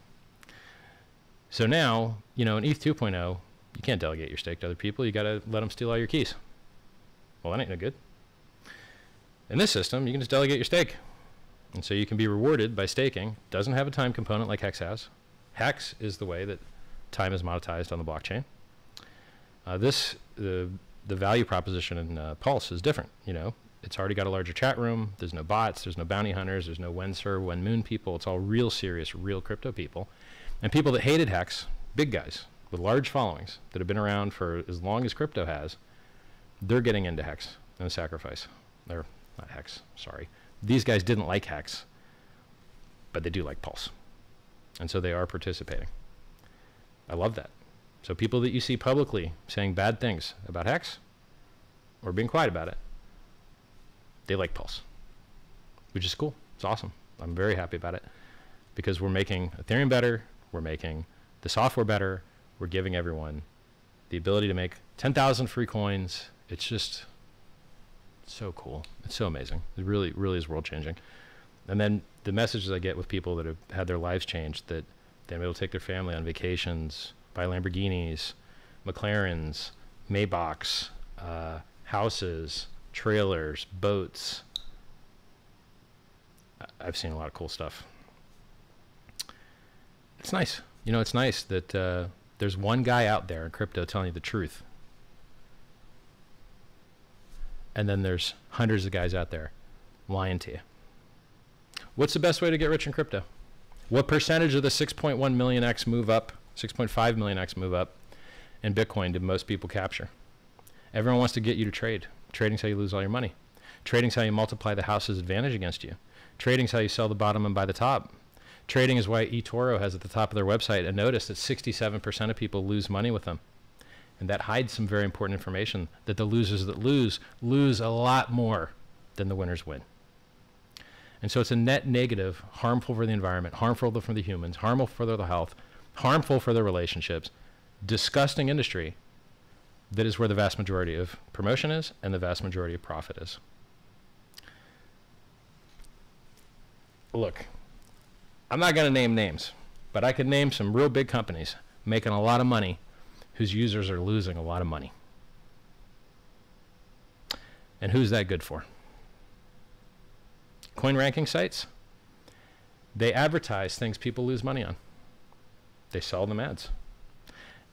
So now, you know, in ETH 2.0, you can't delegate your stake to other people. You got to let them steal all your keys. Well, that ain't no good. In this system, you can just delegate your stake. And so you can be rewarded by staking. Doesn't have a time component like Hex has. Hex is the way that time is monetized on the blockchain. Uh, this, the, the value proposition in uh, Pulse is different. You know, it's already got a larger chat room. There's no bots. There's no bounty hunters. There's no Wensur, When Moon people. It's all real serious, real crypto people. And people that hated Hex, big guys with large followings that have been around for as long as crypto has, they're getting into Hex and sacrifice. They're not Hex, sorry. These guys didn't like Hex, but they do like Pulse. And so they are participating. I love that. So people that you see publicly saying bad things about Hex or being quiet about it, they like Pulse, which is cool. It's awesome. I'm very happy about it because we're making Ethereum better, we're making the software better, we're giving everyone the ability to make 10,000 free coins. It's just so cool. It's so amazing. It really, really is world changing. And then the messages I get with people that have had their lives changed that they're able to take their family on vacations, buy Lamborghinis, McLarens, Maybachs, uh, houses, trailers, boats. I've seen a lot of cool stuff. It's nice. You know, it's nice that uh, there's one guy out there in crypto telling you the truth. And then there's hundreds of guys out there lying to you. What's the best way to get rich in crypto? What percentage of the 6.1 million X move up, 6.5 million X move up in Bitcoin did most people capture? Everyone wants to get you to trade. Trading's how you lose all your money. Trading's how you multiply the house's advantage against you. Trading's how you sell the bottom and buy the top. Trading is why eToro has at the top of their website a notice that 67% of people lose money with them. And that hides some very important information that the losers that lose lose a lot more than the winners win. And so it's a net negative, harmful for the environment, harmful for the humans, harmful for their health, harmful for their relationships, disgusting industry that is where the vast majority of promotion is and the vast majority of profit is. Look, I'm not going to name names, but I could name some real big companies making a lot of money whose users are losing a lot of money. And who's that good for? Coin ranking sites, they advertise things people lose money on. They sell them ads.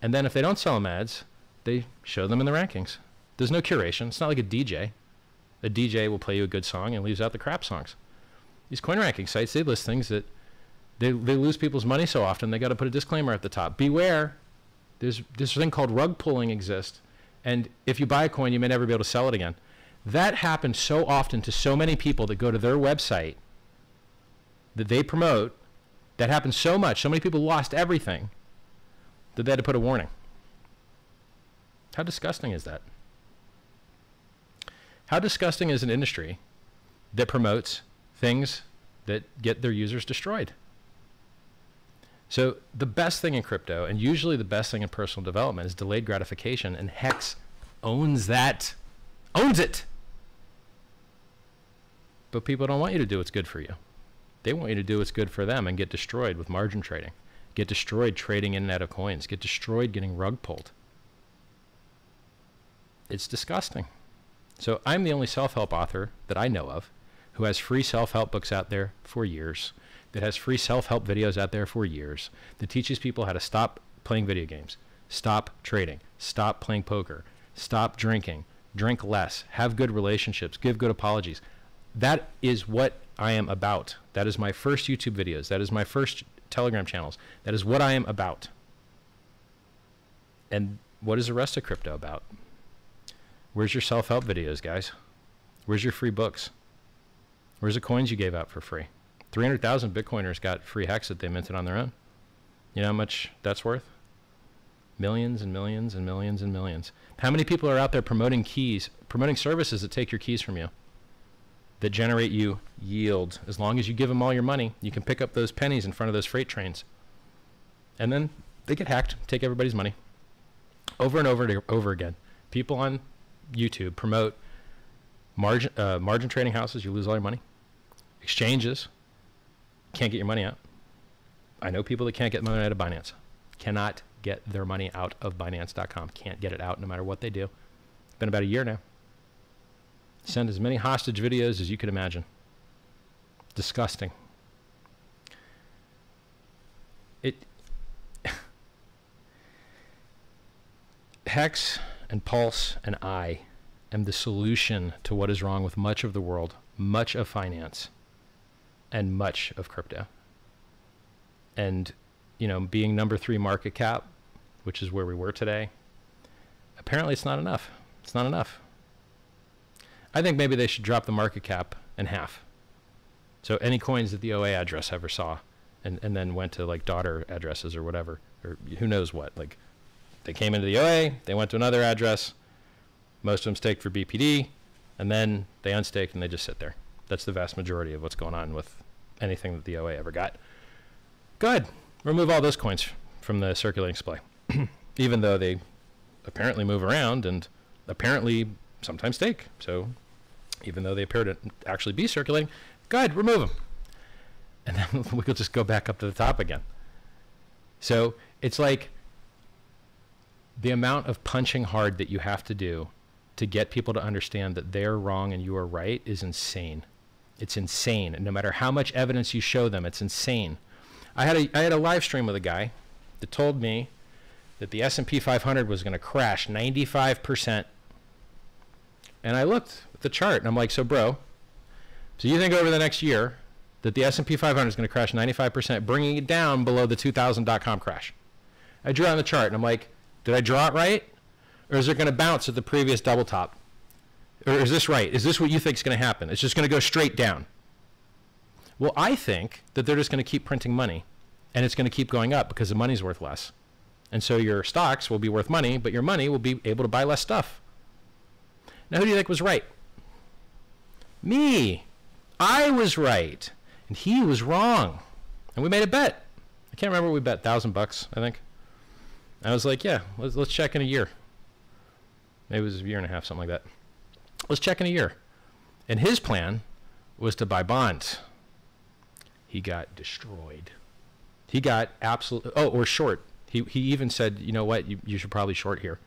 And then if they don't sell them ads, they show them in the rankings. There's no curation. It's not like a DJ. A DJ will play you a good song and leaves out the crap songs. These coin ranking sites, they list things that they, they lose people's money so often, they got to put a disclaimer at the top. Beware, there's this thing called rug pulling exists. And if you buy a coin, you may never be able to sell it again. That happens so often to so many people that go to their website that they promote. That happens so much. So many people lost everything that they had to put a warning. How disgusting is that? How disgusting is an industry that promotes things that get their users destroyed? So the best thing in crypto, and usually the best thing in personal development, is delayed gratification, and Hex owns that, owns it. But people don't want you to do what's good for you. They want you to do what's good for them and get destroyed with margin trading, get destroyed trading in and out of coins, get destroyed getting rug pulled. It's disgusting. So I'm the only self help author that I know of who has free self help books out there for years, that has free self help videos out there for years, that teaches people how to stop playing video games, stop trading, stop playing poker, stop drinking, drink less, have good relationships, give good apologies. That is what I am about. That is my first YouTube videos. That is my first Telegram channels. That is what I am about. And what is the rest of crypto about? Where's your self help videos, guys? Where's your free books? Where's the coins you gave out for free? 300,000 Bitcoiners got free hex that they minted on their own. You know how much that's worth? Millions and millions and millions and millions. How many people are out there promoting keys, promoting services that take your keys from you, that generate you yield? As long as you give them all your money, you can pick up those pennies in front of those freight trains. And then they get hacked, take everybody's money. Over and over and over again. People on YouTube promote margin, uh, margin trading houses, you lose all your money. Exchanges, can't get your money out. I know people that can't get money out of Binance. Cannot get their money out of Binance.com. Can't get it out no matter what they do. It's been about a year now. Send as many hostage videos as you could imagine. Disgusting. It [LAUGHS] Hex and Pulse and I am the solution to what is wrong with much of the world, much of finance, and much of crypto. And, you know, being number three market cap, which is where we were today, apparently it's not enough. It's not enough. I think maybe they should drop the market cap in half. So any coins that the OA address ever saw and, and then went to like daughter addresses or whatever, or who knows what. Like they came into the OA, they went to another address, most of them staked for BPD, and then they unstaked and they just sit there. That's the vast majority of what's going on with anything that the OA ever got. Go ahead, remove all those coins from the circulating supply, [CLEARS THROAT] even though they apparently move around and apparently sometimes stake. So even though they appear to actually be circulating, go ahead, remove them. And then [LAUGHS] we'll just go back up to the top again. So it's like the amount of punching hard that you have to do to get people to understand that they're wrong and you are right is insane. It's insane. No matter how much evidence you show them, it's insane. I had a I had a live stream with a guy that told me that the S&P 500 was going to crash 95%. And I looked at the chart and I'm like, "So bro, so you think over the next year that the S&P 500 is going to crash 95%, bringing it down below the 2000.com crash?" I drew on the chart and I'm like, "Did I draw it right? Or is it going to bounce at the previous double top? Or is this right? Is this what you think is going to happen? It's just going to go straight down. Well, I think that they're just going to keep printing money and it's going to keep going up because the money's worth less. And so your stocks will be worth money, but your money will be able to buy less stuff. Now, who do you think was right? Me. I was right. And he was wrong. And we made a bet. I can't remember we bet, thousand bucks, I think. I was like, yeah, let's, let's check in a year. Maybe it was a year and a half, something like that. Let's check in a year. And his plan was to buy bonds. He got destroyed. He got absolute. Oh, or short. He he even said, you know what, you, you should probably short here.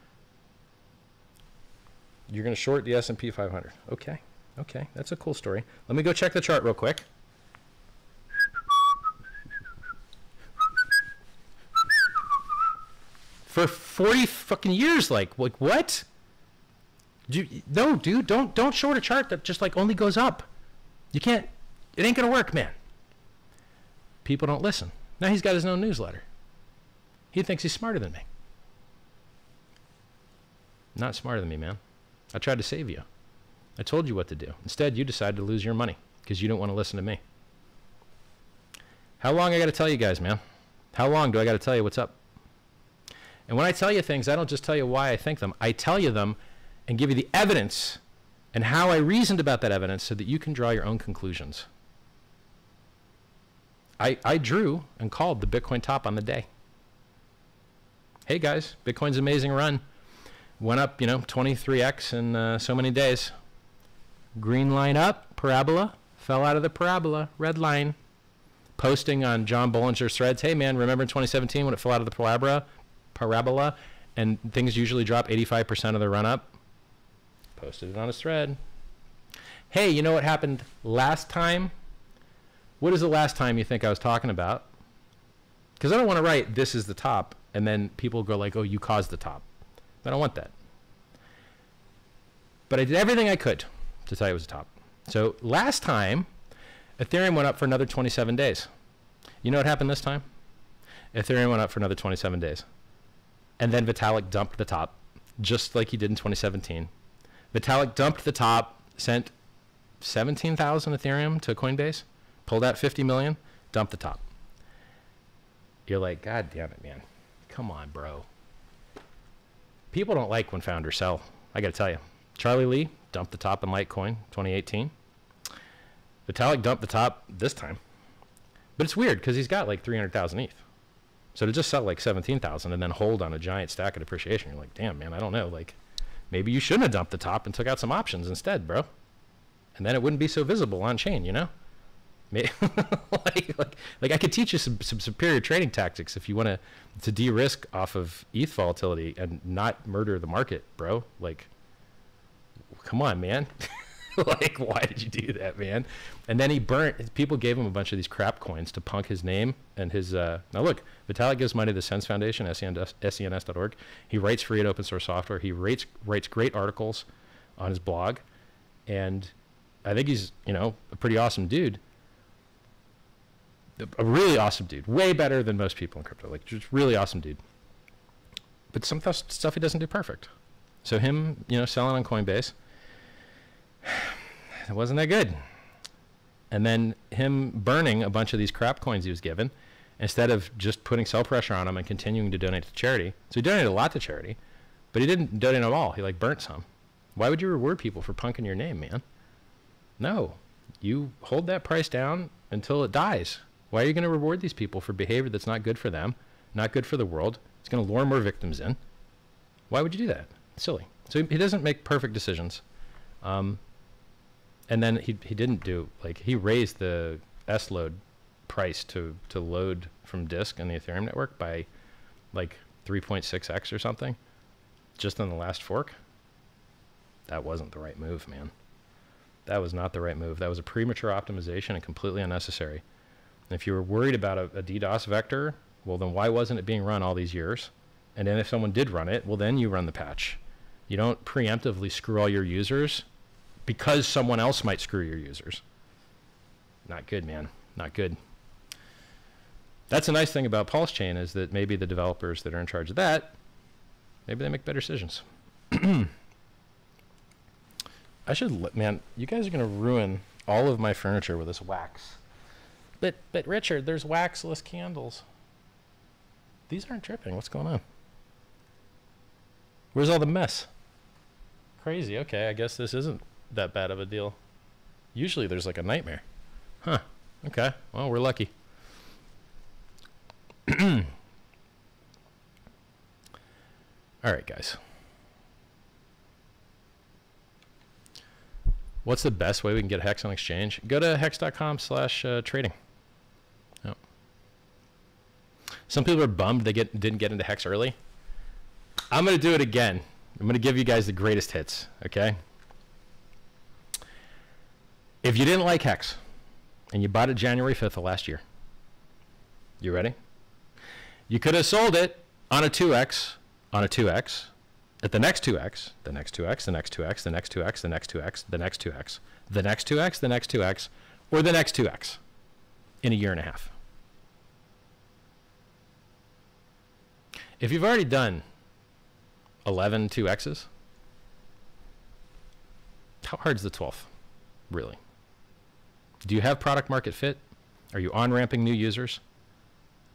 You're going to short the S&P 500. Okay. Okay, that's a cool story. Let me go check the chart real quick. For 40 fucking years like like what? Do, no, dude, don't don't short a chart that just like only goes up. You can't. It ain't gonna work, man. People don't listen. Now he's got his own newsletter. He thinks he's smarter than me. Not smarter than me, man. I tried to save you. I told you what to do. Instead, you decided to lose your money because you don't want to listen to me. How long I got to tell you guys, man? How long do I got to tell you what's up? And when I tell you things, I don't just tell you why I think them. I tell you them and give you the evidence and how I reasoned about that evidence so that you can draw your own conclusions. I, I drew and called the Bitcoin top on the day. Hey guys, Bitcoin's amazing run. went up, you know, 23x in uh, so many days. Green line up, parabola, fell out of the parabola, red line. Posting on John Bollinger's threads, hey man, remember in 2017 when it fell out of the parabola, parabola, and things usually drop 85% of the run up? Posted it on his thread. Hey, you know what happened last time? What is the last time you think I was talking about? Because I don't want to write this is the top and then people go like, oh, you caused the top. I don't want that. But I did everything I could to tell you it was the top. So last time, Ethereum went up for another 27 days. You know what happened this time? Ethereum went up for another 27 days. And then Vitalik dumped the top, just like he did in 2017. Vitalik dumped the top, sent 17,000 Ethereum to Coinbase, pulled out 50 million, dumped the top. You're like, God damn it, man. Come on, bro. People don't like when founders sell. I got to tell you. Charlie Lee dumped the top in Litecoin 2018. Vitalik dumped the top this time. But it's weird because he's got like 300,000 ETH. So to just sell like 17,000 and then hold on a giant stack of depreciation, you're like, damn, man, I don't know. Like, maybe you shouldn't have dumped the top and took out some options instead, bro. And then it wouldn't be so visible on chain, you know? [LAUGHS] like, like, like I could teach you some, some superior trading tactics if you want to to de-risk off of ETH volatility and not murder the market, bro. Like, come on, man. [LAUGHS] [LAUGHS] like, why did you do that, man? And then he burnt. People gave him a bunch of these crap coins to punk his name and his. Uh, now look, Vitalik gives money to the SENS Foundation, SENS, SENS.org. He writes free and open source software. He writes writes great articles on his blog, and I think he's you know a pretty awesome dude a really awesome dude, way better than most people in crypto. Like just really awesome dude. But some th- stuff he doesn't do perfect. So him, you know, selling on Coinbase, it [SIGHS] wasn't that good. And then him burning a bunch of these crap coins he was given, instead of just putting sell pressure on him and continuing to donate to charity. So he donated a lot to charity, but he didn't donate at all. He like burnt some. Why would you reward people for punking your name, man? No, you hold that price down until it dies. Why are you going to reward these people for behavior that's not good for them, not good for the world? It's going to lure more victims in. Why would you do that? Silly. So he, he doesn't make perfect decisions. Um, and then he, he didn't do, like, he raised the SLOAD price to, to load from disk in the Ethereum network by like 3.6x or something just in the last fork. That wasn't the right move, man. That was not the right move. That was a premature optimization and completely unnecessary. If you were worried about a, a DDoS vector, well, then why wasn't it being run all these years? And then if someone did run it, well, then you run the patch. You don't preemptively screw all your users because someone else might screw your users. Not good, man. Not good. That's a nice thing about Pulse Chain is that maybe the developers that are in charge of that, maybe they make better decisions. [CLEARS THROAT] I should, man, you guys are going to ruin all of my furniture with this wax. But but Richard, there's waxless candles. These aren't dripping. What's going on? Where's all the mess? Crazy. Okay, I guess this isn't that bad of a deal. Usually there's like a nightmare. Huh. Okay. Well, we're lucky. [CLEARS THROAT] all right, guys. What's the best way we can get Hex on exchange? Go to hex.com slash uh, trading. Some people are bummed they get didn't get into Hex early. I'm going to do it again. I'm going to give you guys the greatest hits, okay? If you didn't like Hex and you bought it January 5th of last year, you ready? You could have sold it on a 2x, on a 2x, at the next 2x, the next 2x, the next 2x, the next 2x, the next 2x, the next 2x, the next 2x, the next 2x, or the next 2x in a year and a half. If you've already done 11 2x's, how hard is the 12th, really? Do you have product market fit? Are you on ramping new users?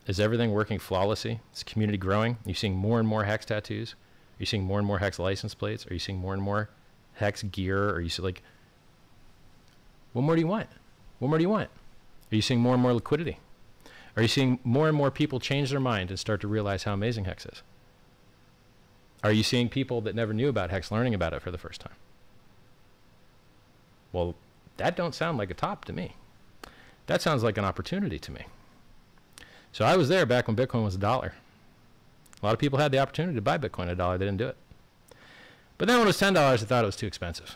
Is everything working flawlessly? Is community growing? Are you seeing more and more hex tattoos? Are you seeing more and more hex license plates? Are you seeing more and more hex gear? Are you see, like, what more do you want? What more do you want? Are you seeing more and more liquidity? Are you seeing more and more people change their mind and start to realize how amazing Hex is? Are you seeing people that never knew about Hex learning about it for the first time? Well, that don't sound like a top to me. That sounds like an opportunity to me. So I was there back when Bitcoin was a dollar. A lot of people had the opportunity to buy Bitcoin a dollar. They didn't do it. But then when it was ten dollars, they thought it was too expensive.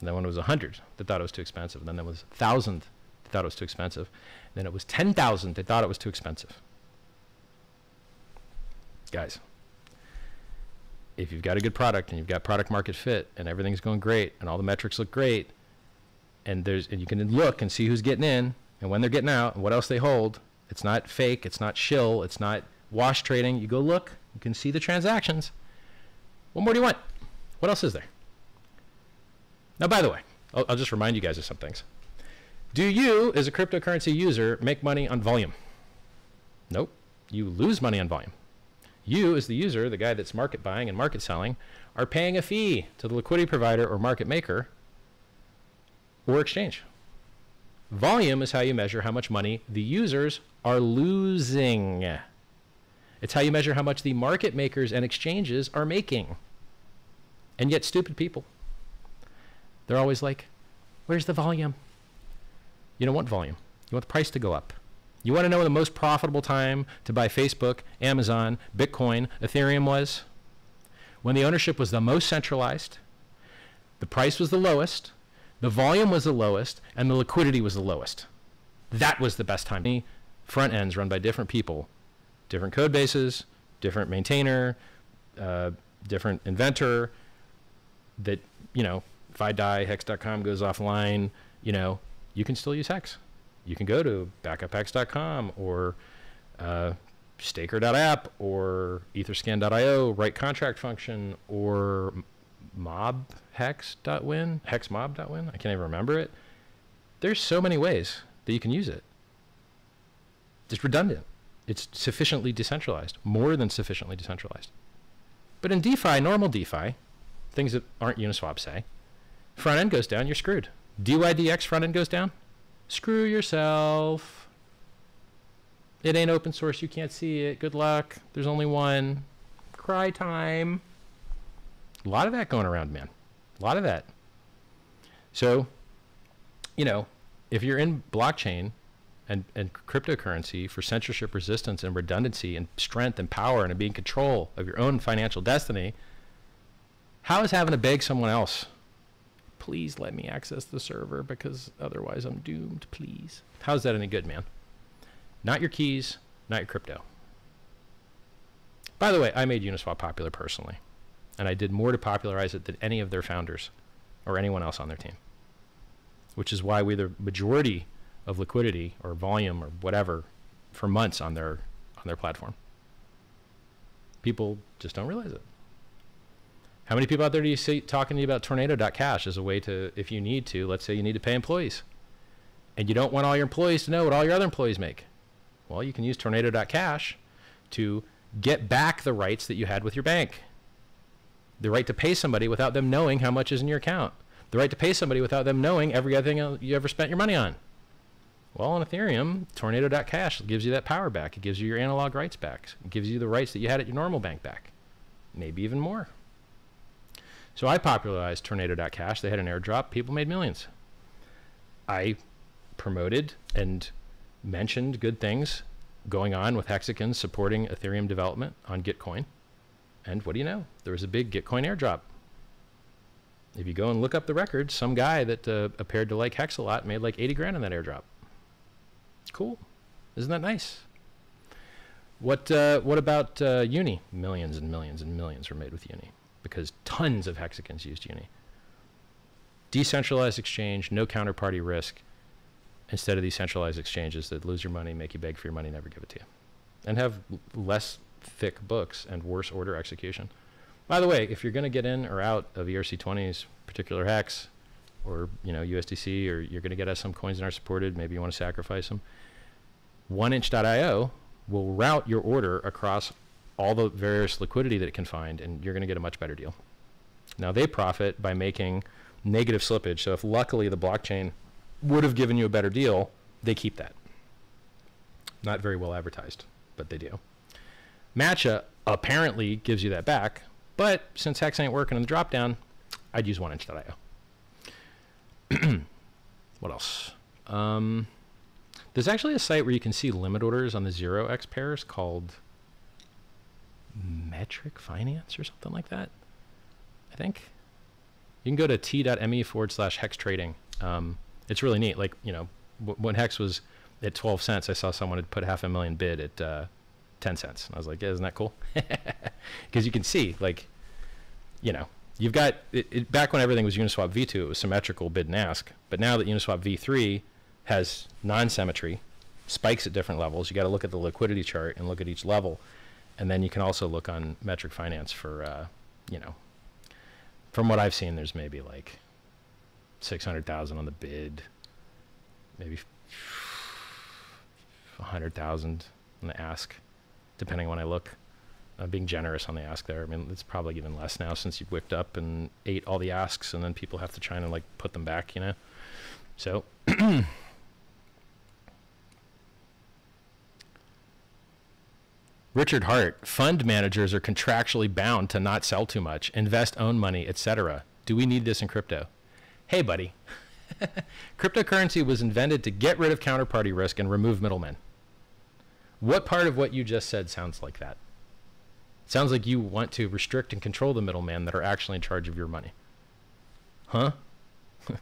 And then when it was a hundred, they thought it was too expensive. And then it was thousand, they thought it was too expensive. And then it was ten thousand, they thought it was too expensive. Guys, if you've got a good product and you've got product market fit and everything's going great and all the metrics look great, and there's and you can look and see who's getting in and when they're getting out and what else they hold. It's not fake. It's not shill. It's not wash trading. You go look. You can see the transactions. What more do you want? What else is there? Now, by the way, I'll, I'll just remind you guys of some things. Do you, as a cryptocurrency user, make money on volume? Nope. You lose money on volume. You, as the user, the guy that's market buying and market selling, are paying a fee to the liquidity provider or market maker or exchange. Volume is how you measure how much money the users are losing. It's how you measure how much the market makers and exchanges are making. And yet, stupid people, they're always like, Where's the volume? You don't want volume. You want the price to go up. You want to know the most profitable time to buy Facebook, Amazon, Bitcoin, Ethereum was? When the ownership was the most centralized, the price was the lowest, the volume was the lowest, and the liquidity was the lowest. That was the best time. Front ends run by different people, different code bases, different maintainer, uh, different inventor. That you know, if I die, hex.com goes offline. You know, you can still use Hex you can go to backuphex.com or uh, staker.app or etherscan.io, write contract function, or mobhex.win, hexmob.win. I can't even remember it. There's so many ways that you can use it. It's redundant. It's sufficiently decentralized, more than sufficiently decentralized. But in DeFi, normal DeFi, things that aren't Uniswap say, front end goes down, you're screwed. DYDX front end goes down, Screw yourself. It ain't open source. You can't see it. Good luck. There's only one. Cry time. A lot of that going around, man. A lot of that. So, you know, if you're in blockchain and, and cryptocurrency for censorship resistance and redundancy and strength and power and being control of your own financial destiny, how is having to beg someone else please let me access the server because otherwise I'm doomed, please. How's that any good, man? Not your keys, not your crypto. By the way, I made Uniswap popular personally, and I did more to popularize it than any of their founders or anyone else on their team, which is why we the majority of liquidity or volume or whatever for months on their on their platform. People just don't realize it. How many people out there do you see talking to you about tornado.cash as a way to, if you need to, let's say you need to pay employees and you don't want all your employees to know what all your other employees make? Well, you can use tornado.cash to get back the rights that you had with your bank. The right to pay somebody without them knowing how much is in your account. The right to pay somebody without them knowing everything you ever spent your money on. Well, on Ethereum, Tornado.cash gives you that power back. It gives you your analog rights back. It gives you the rights that you had at your normal bank back. Maybe even more. So I popularized Tornado.cash. They had an airdrop. People made millions. I promoted and mentioned good things going on with Hexicans supporting Ethereum development on Gitcoin. And what do you know? There was a big Gitcoin airdrop. If you go and look up the records, some guy that uh, appeared to like Hex a lot made like 80 grand on that airdrop. Cool. Isn't that nice? What, uh, what about uh, Uni? Millions and millions and millions were made with Uni because tons of hexicans used Uni. Decentralized exchange, no counterparty risk, instead of these centralized exchanges that lose your money, make you beg for your money, never give it to you, and have less thick books and worse order execution. By the way, if you're going to get in or out of ERC20's particular hex, or you know USDC, or you're going to get some coins that aren't supported, maybe you want to sacrifice them. 1inch.io will route your order across all the various liquidity that it can find, and you're going to get a much better deal. Now, they profit by making negative slippage. So, if luckily the blockchain would have given you a better deal, they keep that. Not very well advertised, but they do. Matcha apparently gives you that back, But since Hex ain't working in the drop down, I'd use 1inch.io. [CLEARS THROAT] what else? Um, there's actually a site where you can see limit orders on the 0x pairs called Metric Finance or something like that. I think. You can go to t.me forward slash hex trading. Um, it's really neat. Like, you know, when Hex was at 12 cents, I saw someone had put half a million bid at uh, 10 cents. And I was like, yeah, isn't that cool? [LAUGHS] Because you can see, like, you know, you've got it, it, back when everything was Uniswap v2, it was symmetrical bid and ask. But now that Uniswap v3 has non-symmetry, spikes at different levels, you got to look at the liquidity chart and look at each level, and then you can also look on Metric Finance for, uh, you know, from what I've seen, there's maybe like six hundred thousand on the bid, maybe a hundred thousand on the ask, depending on when I look. I'm being generous on the ask there. I mean, it's probably even less now since you've whipped up and ate all the asks, and then people have to try and like put them back, you know. So. [CLEARS THROAT] Richard Heart, fund managers are contractually bound to not sell too much, invest own money, etc. Do we need this in crypto? Hey, buddy. [LAUGHS] Cryptocurrency was invented to get rid of counterparty risk and remove middlemen. What part of what you just said sounds like that? Sounds like you want to restrict and control the middlemen that are actually in charge of your money. Huh? [LAUGHS]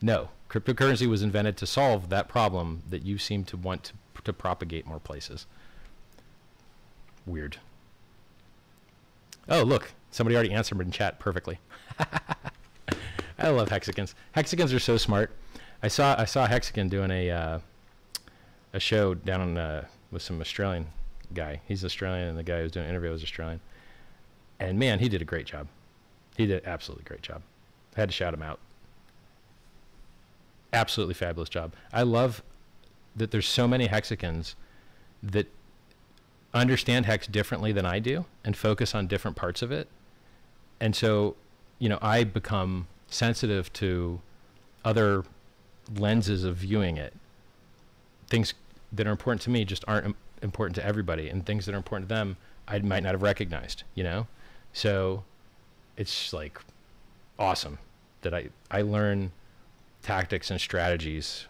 no. Cryptocurrency was invented to solve that problem that you seem to want to, to propagate more places. Weird. Oh, look. Somebody already answered in chat perfectly. [LAUGHS] I love hexagons. Hexagons are so smart. I saw I saw Hexagon doing a uh, a show down in, uh, with some Australian guy. He's Australian, and the guy who was doing an interview was Australian. And man, he did a great job. He did absolutely great job. I had to shout him out. Absolutely fabulous job. I love that there's so many hexagons that understand hex differently than I do and focus on different parts of it. And so, you know, I become sensitive to other lenses of viewing it. Things that are important to me just aren't important to everybody, and things that are important to them, I might not have recognized, you know? So it's like awesome that I, I learn tactics and strategies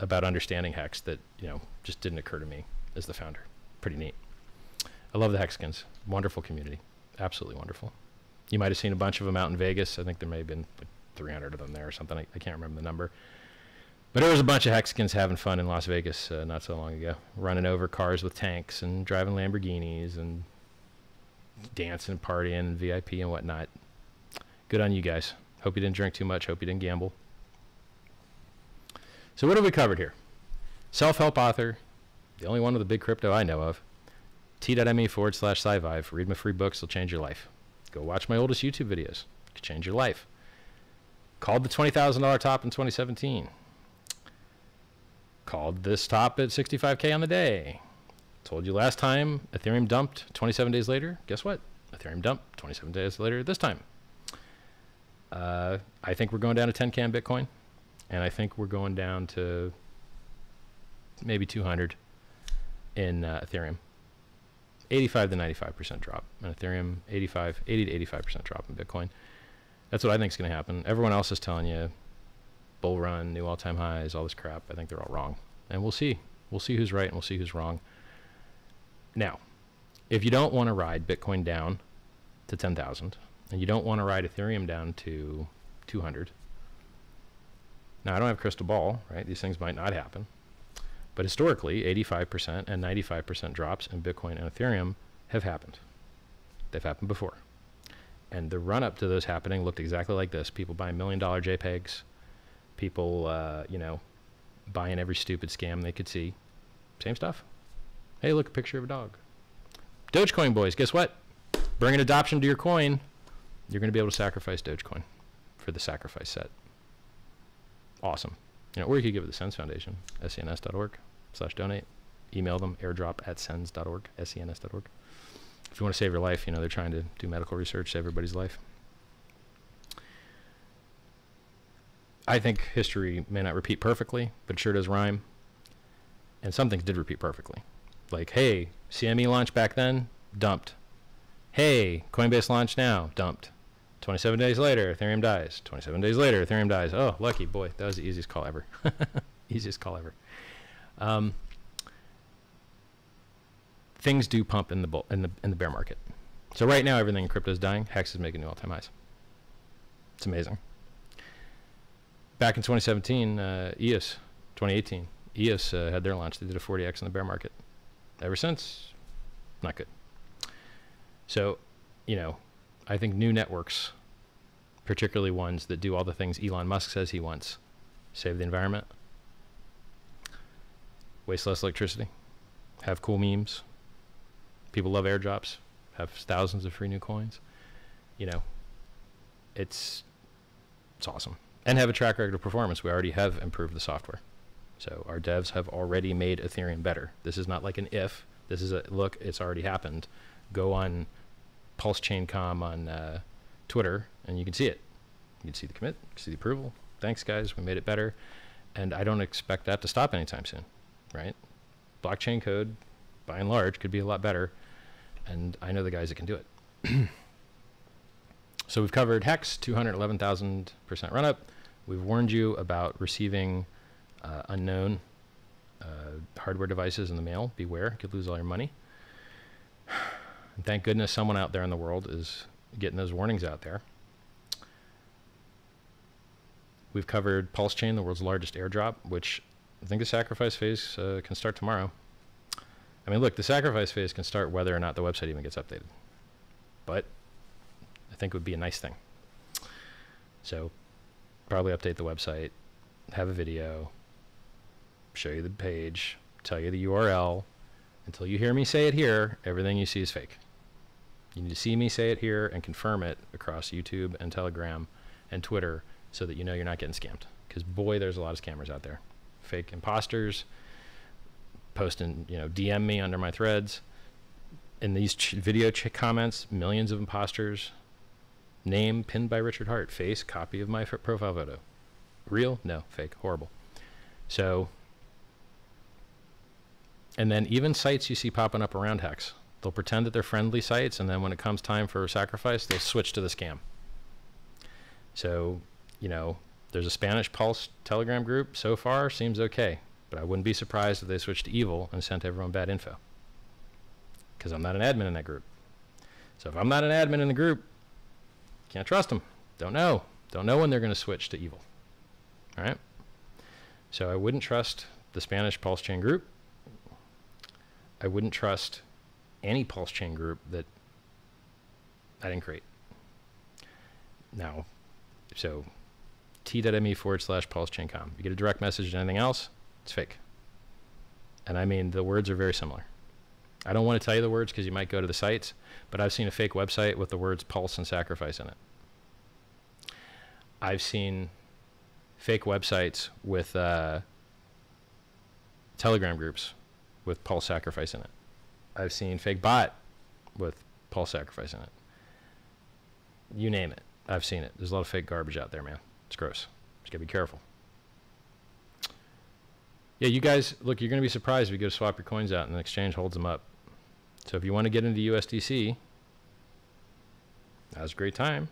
about understanding hex that, you know, just didn't occur to me as the founder. Pretty neat. I love the Hexagons. Wonderful community. Absolutely wonderful. You might have seen a bunch of them out in Vegas. I think there may have been like 300 of them there or something. I, I can't remember the number. But it was a bunch of Hexagons having fun in Las Vegas uh, not so long ago, running over cars with tanks and driving Lamborghinis and dancing and partying and VIP and whatnot. Good on you guys. Hope you didn't drink too much. Hope you didn't gamble. So what have we covered here? Self-help author, the only one with a big crypto I know of. T.me forward slash SciVive. Read my free books. They'll change your life. Go watch my oldest YouTube videos. Change your life. Called the $20,000 top in 2017. Called this top at 65K on the day. Told you last time Ethereum dumped 27 days later. Guess what? Ethereum dumped 27 days later this time. Uh, I think we're going down to 10K on Bitcoin. And I think we're going down to maybe 200 in uh, Ethereum. 85 to 95% drop in Ethereum, 85, 80 to 85% drop in Bitcoin. That's what I think is going to happen. Everyone else is telling you bull run, new all-time highs, all this crap. I think they're all wrong. And we'll see. We'll see who's right and we'll see who's wrong. Now, if you don't want to ride Bitcoin down to 10,000 and you don't want to ride Ethereum down to 200, now I don't have crystal ball, right? These things might not happen. But historically, 85% and 95% drops in Bitcoin and Ethereum have happened. They've happened before. And the run up to those happening looked exactly like this people buying million dollar JPEGs, people, uh, you know, buying every stupid scam they could see. Same stuff. Hey, look, a picture of a dog. Dogecoin boys, guess what? Bring an adoption to your coin. You're going to be able to sacrifice Dogecoin for the sacrifice set. Awesome. You know, or you could give it to the SENS Foundation, sens.org slash donate. Email them, airdrop at sens.org, sens.org. If you want to save your life, you know, they're trying to do medical research, save everybody's life. I think history may not repeat perfectly, but it sure does rhyme. And some things did repeat perfectly. Like, hey, CME launch back then, dumped. Hey, Coinbase launch now, dumped. 27 days later, Ethereum dies. 27 days later, Ethereum dies. Oh, lucky boy, that was the easiest call ever. [LAUGHS] easiest call ever. Um, things do pump in the bull, in the in the bear market. So right now, everything in crypto is dying. Hex is making new all-time highs. It's amazing. Back in 2017, uh, EOS, 2018, EOS uh, had their launch. They did a 40x in the bear market. Ever since, not good. So, you know, I think new networks, particularly ones that do all the things Elon Musk says he wants, save the environment, waste less electricity, have cool memes, people love airdrops, have thousands of free new coins. You know, it's it's awesome. And have a track record of performance. We already have improved the software. So our devs have already made Ethereum better. This is not like an if. This is a look, it's already happened. Go on PulseChain on uh, Twitter and you can see it. You can see the commit, see the approval. Thanks guys, we made it better. And I don't expect that to stop anytime soon, right? Blockchain code, by and large, could be a lot better and I know the guys that can do it. [CLEARS THROAT] so we've covered Hex, 211,000% run up. We've warned you about receiving uh, unknown uh, hardware devices in the mail. Beware, you could lose all your money. [SIGHS] And thank goodness someone out there in the world is getting those warnings out there. We've covered PulseChain, the world's largest airdrop, which I think the sacrifice phase uh, can start tomorrow. I mean, look, the sacrifice phase can start whether or not the website even gets updated. But I think it would be a nice thing. So probably update the website, have a video, show you the page, tell you the URL. Until you hear me say it here, everything you see is fake. You need to see me say it here and confirm it across YouTube and Telegram and Twitter so that you know you're not getting scammed. Because boy, there's a lot of scammers out there. Fake imposters, posting, you know, DM me under my threads. In these ch- video ch- comments, millions of imposters. Name pinned by Richard Heart. Face copy of my profile photo. Real? No, fake. Horrible. So, and then even sites you see popping up around Hex, they'll pretend that they're friendly sites, and then when it comes time for sacrifice, they'll switch to the scam. So, you know, there's a Spanish Pulse Telegram group. So far, seems okay. But I wouldn't be surprised if they switched to evil and sent everyone bad info. Because I'm not an admin in that group. So if I'm not an admin in the group, can't trust them. Don't know. Don't know when they're going to switch to evil. All right? So I wouldn't trust the Spanish pulse chain group. I wouldn't trust any pulse chain group that I didn't create. Now, so t.me forward slash pulse chain com. You get a direct message to anything else, it's fake. And I mean, the words are very similar. I don't want to tell you the words because you might go to the sites, but I've seen a fake website with the words pulse and sacrifice in it. I've seen fake websites with uh, Telegram groups with pulse sacrifice in it. I've seen fake bot with pulse sacrifice in it. You name it. I've seen it. There's a lot of fake garbage out there, man. It's gross. Just gotta be careful. Yeah, you guys, look, you're to be surprised if you go swap your coins out and the exchange holds them up. So if you want to get into USDC, now's a great time.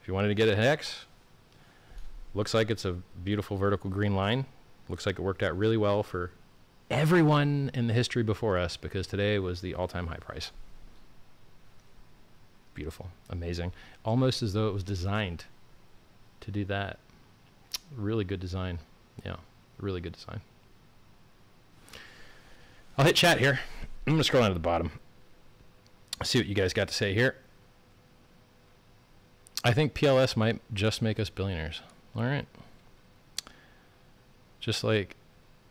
If you wanted to get a Hex, looks like it's a beautiful vertical green line. Looks like it worked out really well for everyone in the history before us because today was the all-time high price. Beautiful, amazing. Almost as though it was designed to do that. Really good design. Yeah, really good design. I'll hit chat here. I'm going to scroll down to the bottom. See what you guys got to say here. I think PLS might just make us billionaires. All right. Just like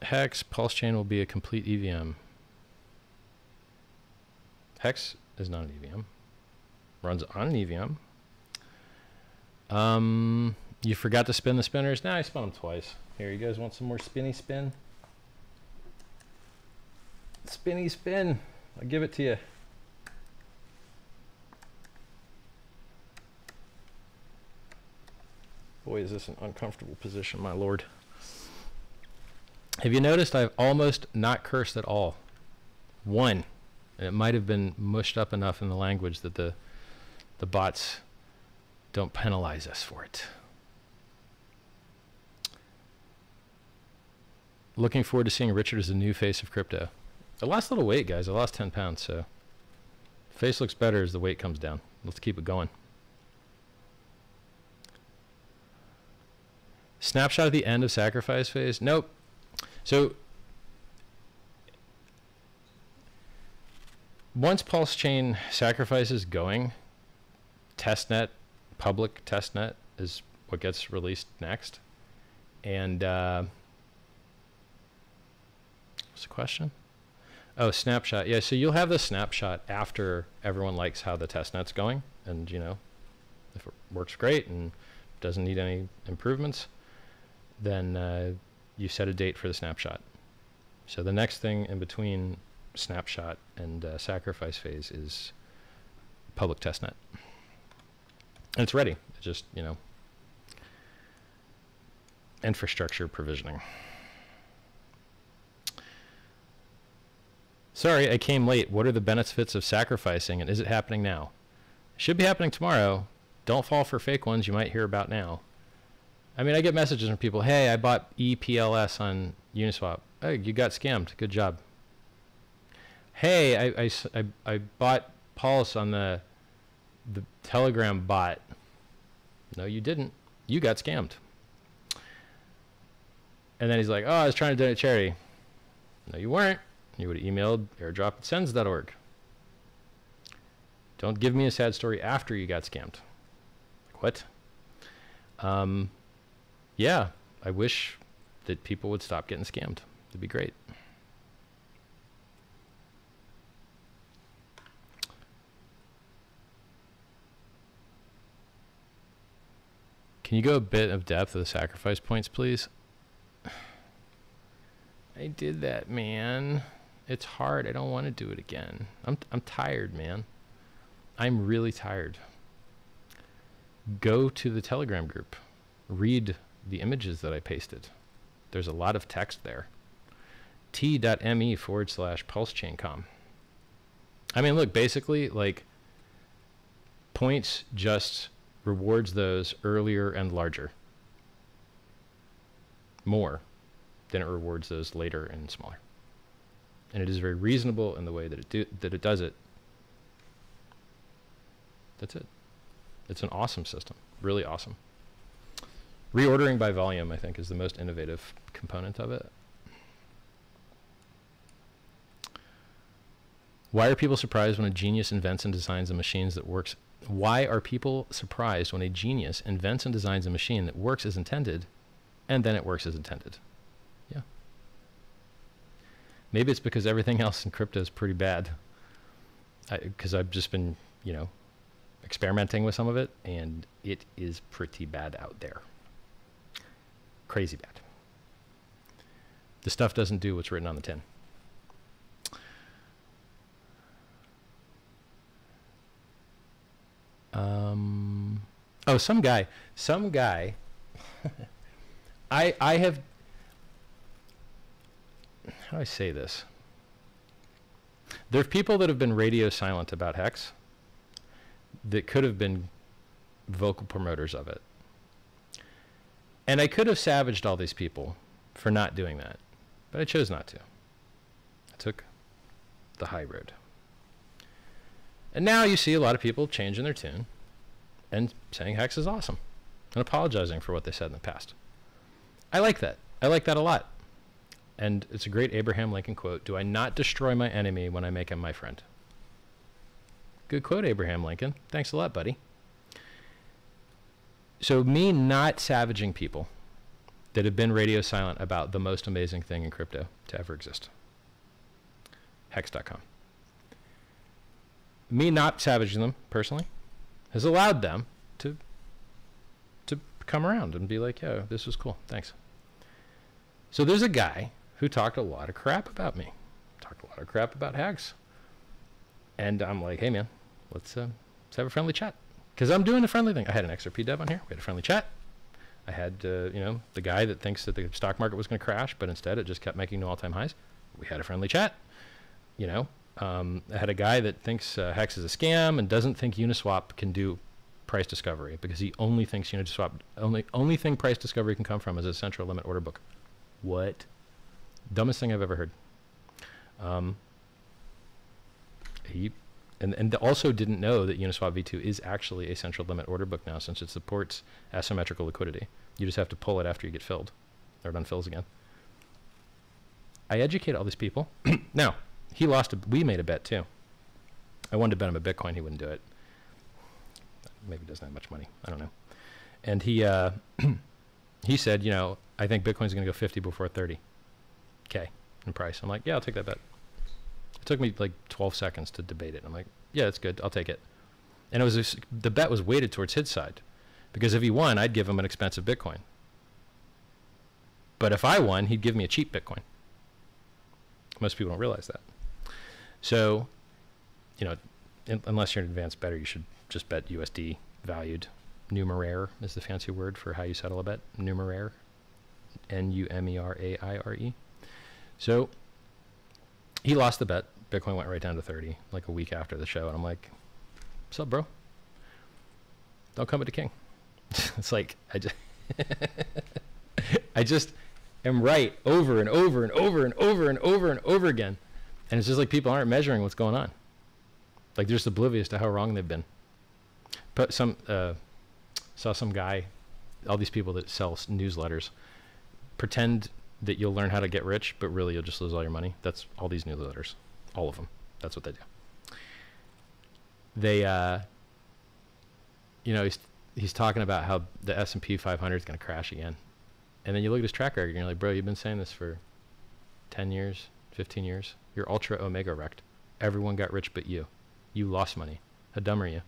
Hex, PulseChain will be a complete EVM. Hex is not an EVM. Runs on an EVM. Um, you forgot to spin the spinners? Now nah, I spun them twice. Here, you guys want some more spinny spin? Spinny spin. I'll give it to you. Boy, is this an uncomfortable position, my lord. Have you noticed I've almost not cursed at all? One. And it might have been mushed up enough in the language that the the bots don't penalize us for it. Looking forward to seeing Richard as the new face of crypto. I lost a little weight, guys. I lost 10 pounds, so face looks better as the weight comes down. Let's keep it going. Snapshot at the end of sacrifice phase? Nope. So once PulseChain sacrifice is going, testnet, public testnet is what gets released next. And uh, what's the question? Oh, snapshot. Yeah, so you'll have the snapshot after everyone likes how the testnet's going. And, you know, if it works great and doesn't need any improvements, then uh, you set a date for the snapshot. So the next thing in between snapshot and uh, sacrifice phase is public testnet. And it's ready. It's just, you know, infrastructure provisioning. Sorry, I came late. What are the benefits of sacrificing and is it happening now? Should be happening tomorrow. Don't fall for fake ones you might hear about now. I mean, I get messages from people, hey, I bought EPLS on Uniswap. Hey, you got scammed. Good job. Hey, I, I, I, I bought Pulse on the, the Telegram bot. No, you didn't. You got scammed. And then he's like, oh, I was trying to donate charity. No, you weren't. You would have emailed airdrop at sens.org. Don't give me a sad story after you got scammed. Like, what? Um, yeah, I wish that people would stop getting scammed. It'd be great. Can you go a bit of depth of the sacrifice points, please? [SIGHS] I did that, man. It's hard. I don't want to do it again. I'm I'm tired, man. I'm really tired. Go to the Telegram group. Read the images that I pasted. There's a lot of text there. t.me forward slash pulsechaincom. I mean, look, basically, like, points just rewards those earlier and larger. More than it rewards those later and smaller. And it is very reasonable in the way that it do, that it does it. That's it. It's an awesome system. Really awesome. Reordering by volume, I think, is the most innovative component of it. Why are people surprised when a genius invents and designs a machine that works? Why are people surprised when a genius invents and designs a machine that works as intended and then it works as intended? Maybe it's because everything [LAUGHS] else in crypto is pretty bad. Because I've just been, you know, experimenting with some of it and it is pretty bad out there crazy bad. The stuff doesn't do what's written on the tin. Um, oh, some guy, some guy. [LAUGHS] I I have. How do I say this? There are people that have been radio silent about Hex that could have been vocal promoters of it. And I could have savaged all these people for not doing that, but I chose not to. I took the high road. And now you see a lot of people changing their tune and saying Hex is awesome and apologizing for what they said in the past. I like that. I like that a lot. And it's a great Abraham Lincoln quote Do I not destroy my enemy when I make him my friend? Good quote, Abraham Lincoln. Thanks a lot, buddy so me not savaging people that have been radio silent about the most amazing thing in crypto to ever exist. Hex.com. Me not savaging them personally has allowed them to to come around and be like, "Yo, this was cool. Thanks." So there's a guy who talked a lot of crap about me. Talked a lot of crap about Hex. And I'm like, "Hey man, let's uh, let's have a friendly chat." because I'm doing the friendly thing. I had an XRP dev on here. We had a friendly chat. I had, uh, you know, the guy that thinks that the stock market was going to crash, but instead it just kept making new all-time highs. We had a friendly chat. You know, Um, I had a guy that thinks uh, Hex is a scam and doesn't think Uniswap can do price discovery because he only thinks Uniswap only only thing price discovery can come from is a central limit order book. What? Dumbest thing I've ever heard. Um, he and, and also didn't know that Uniswap v2 is actually a central limit order book now since it supports asymmetrical liquidity. You just have to pull it after you get filled, or it unfills again. I educate all these people. [CLEARS THROAT] now, he lost. A, we made a bet too. I wanted to bet him a Bitcoin. He wouldn't do it. Maybe doesn't have much money. I don't know. And he uh, [CLEARS THROAT] he said, you know, I think Bitcoin's going to go 50 before 30. Okay, in price. I'm like, yeah, I'll take that bet. It took me like 12 seconds to debate it. I'm like, yeah, that's good. I'll take it. And it was the bet was weighted towards his side, because if he won, I'd give him an expensive Bitcoin. But if I won, he'd give me a cheap Bitcoin. Most people don't realize that. So, you know, in, unless you're an advanced better, you should just bet USD valued. Numeraire is the fancy word for how you settle a bet. Numeraire. N U M E R A I R E. So he lost the bet. Bitcoin went right down to 30 like a week after the show. And I'm like, what's up, bro? Don't come at the king. [LAUGHS] it's like, I just, [LAUGHS] I just am right over and over and over and over and over and over again. And it's just like people aren't measuring what's going on. Like they're just oblivious to how wrong they've been. But some, uh, saw some guy, all these people that sell newsletters, pretend that you'll learn how to get rich, but really you'll just lose all your money. That's all these newsletters, all of them. That's what they do. They, uh, you know, he's he's talking about how the S and P 500 is going to crash again, and then you look at his track record and you're like, bro, you've been saying this for 10 years, 15 years. You're ultra omega wrecked. Everyone got rich but you. You lost money. How dumb are you?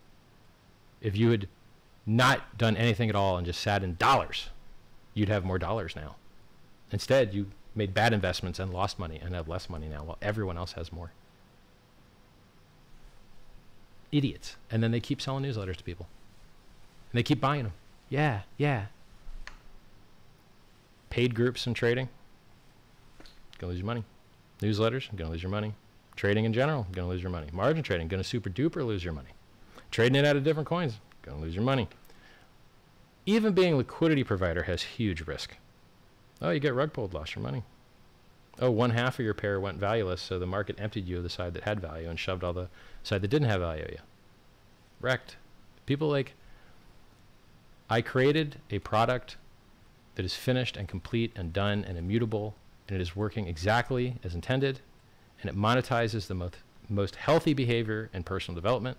If you had not done anything at all and just sat in dollars, you'd have more dollars now. Instead, you made bad investments and lost money and have less money now while everyone else has more. Idiots. And then they keep selling newsletters to people. And they keep buying them. Yeah, yeah. Paid groups and trading, gonna lose your money. Newsletters, gonna lose your money. Trading in general, gonna lose your money. Margin trading, gonna super duper lose your money. Trading it out of different coins, gonna lose your money. Even being a liquidity provider has huge risk. Oh, you get rug pulled, lost your money. Oh, one half of your pair went valueless, so the market emptied you of the side that had value and shoved all the side that didn't have value you. Wrecked. People like, I created a product that is finished and complete and done and immutable, and it is working exactly as intended, and it monetizes the most, most healthy behavior in personal development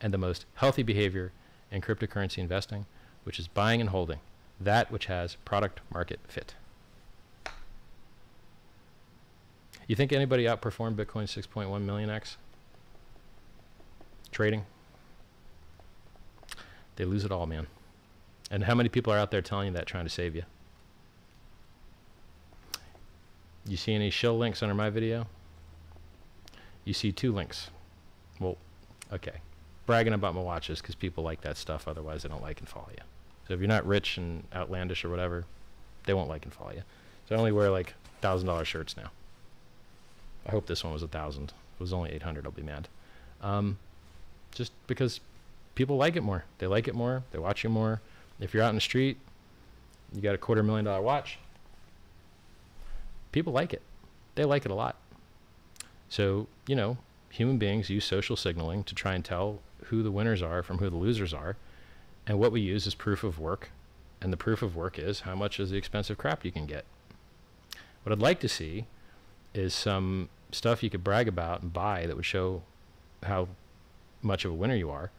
and the most healthy behavior in cryptocurrency investing, which is buying and holding, that which has product market fit. You think anybody outperformed Bitcoin 6.1 million X? Trading? They lose it all, man. And how many people are out there telling you that, trying to save you? You see any shill links under my video? You see two links. Well, okay. Bragging about my watches because people like that stuff. Otherwise, they don't like and follow you. So if you're not rich and outlandish or whatever, they won't like and follow you. So I only wear like thousand dollar shirts now. I hope this one was a thousand. If it was only 800, I'll be mad. Um, just because people like it more. They like it more. They watch you more. If you're out in the street, you got a quarter million dollar watch. People like it. They like it a lot. So, you know, human beings use social signaling to try and tell who the winners are from who the losers are. And what we use is proof of work. And the proof of work is how much is the expensive crap you can get. What I'd like to see is some stuff you could brag about and buy that would show how much of a winner you are,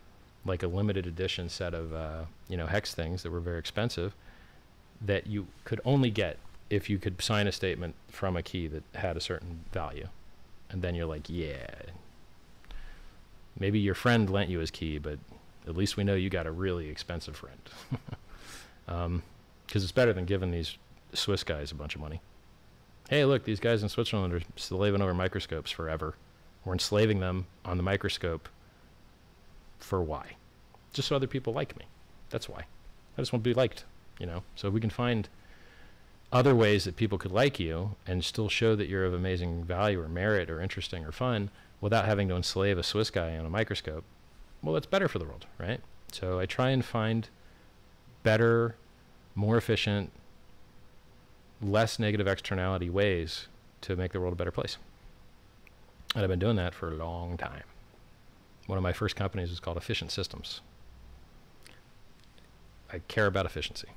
like a limited edition set of uh, you know hex things that were very expensive that you could only get if you could sign a statement from a key that had a certain value, and then you're like, yeah. Maybe your friend lent you his key, but at least we know you got a really expensive friend. Because [LAUGHS] um, it's better than giving these Swiss guys a bunch of money hey, look, these guys in Switzerland are slaving over microscopes forever. We're enslaving them on the microscope for why? Just so other people like me. That's why. I just want to be liked, you know? So we can find other ways that people could like you and still show that you're of amazing value or merit or interesting or fun without having to enslave a Swiss guy on a microscope, well, that's better for the world, right? So I try and find better, more efficient, less negative externality ways to make the world a better place. And I've been doing that for a long time. One of my first companies was called Efficient Systems. I care about efficiency.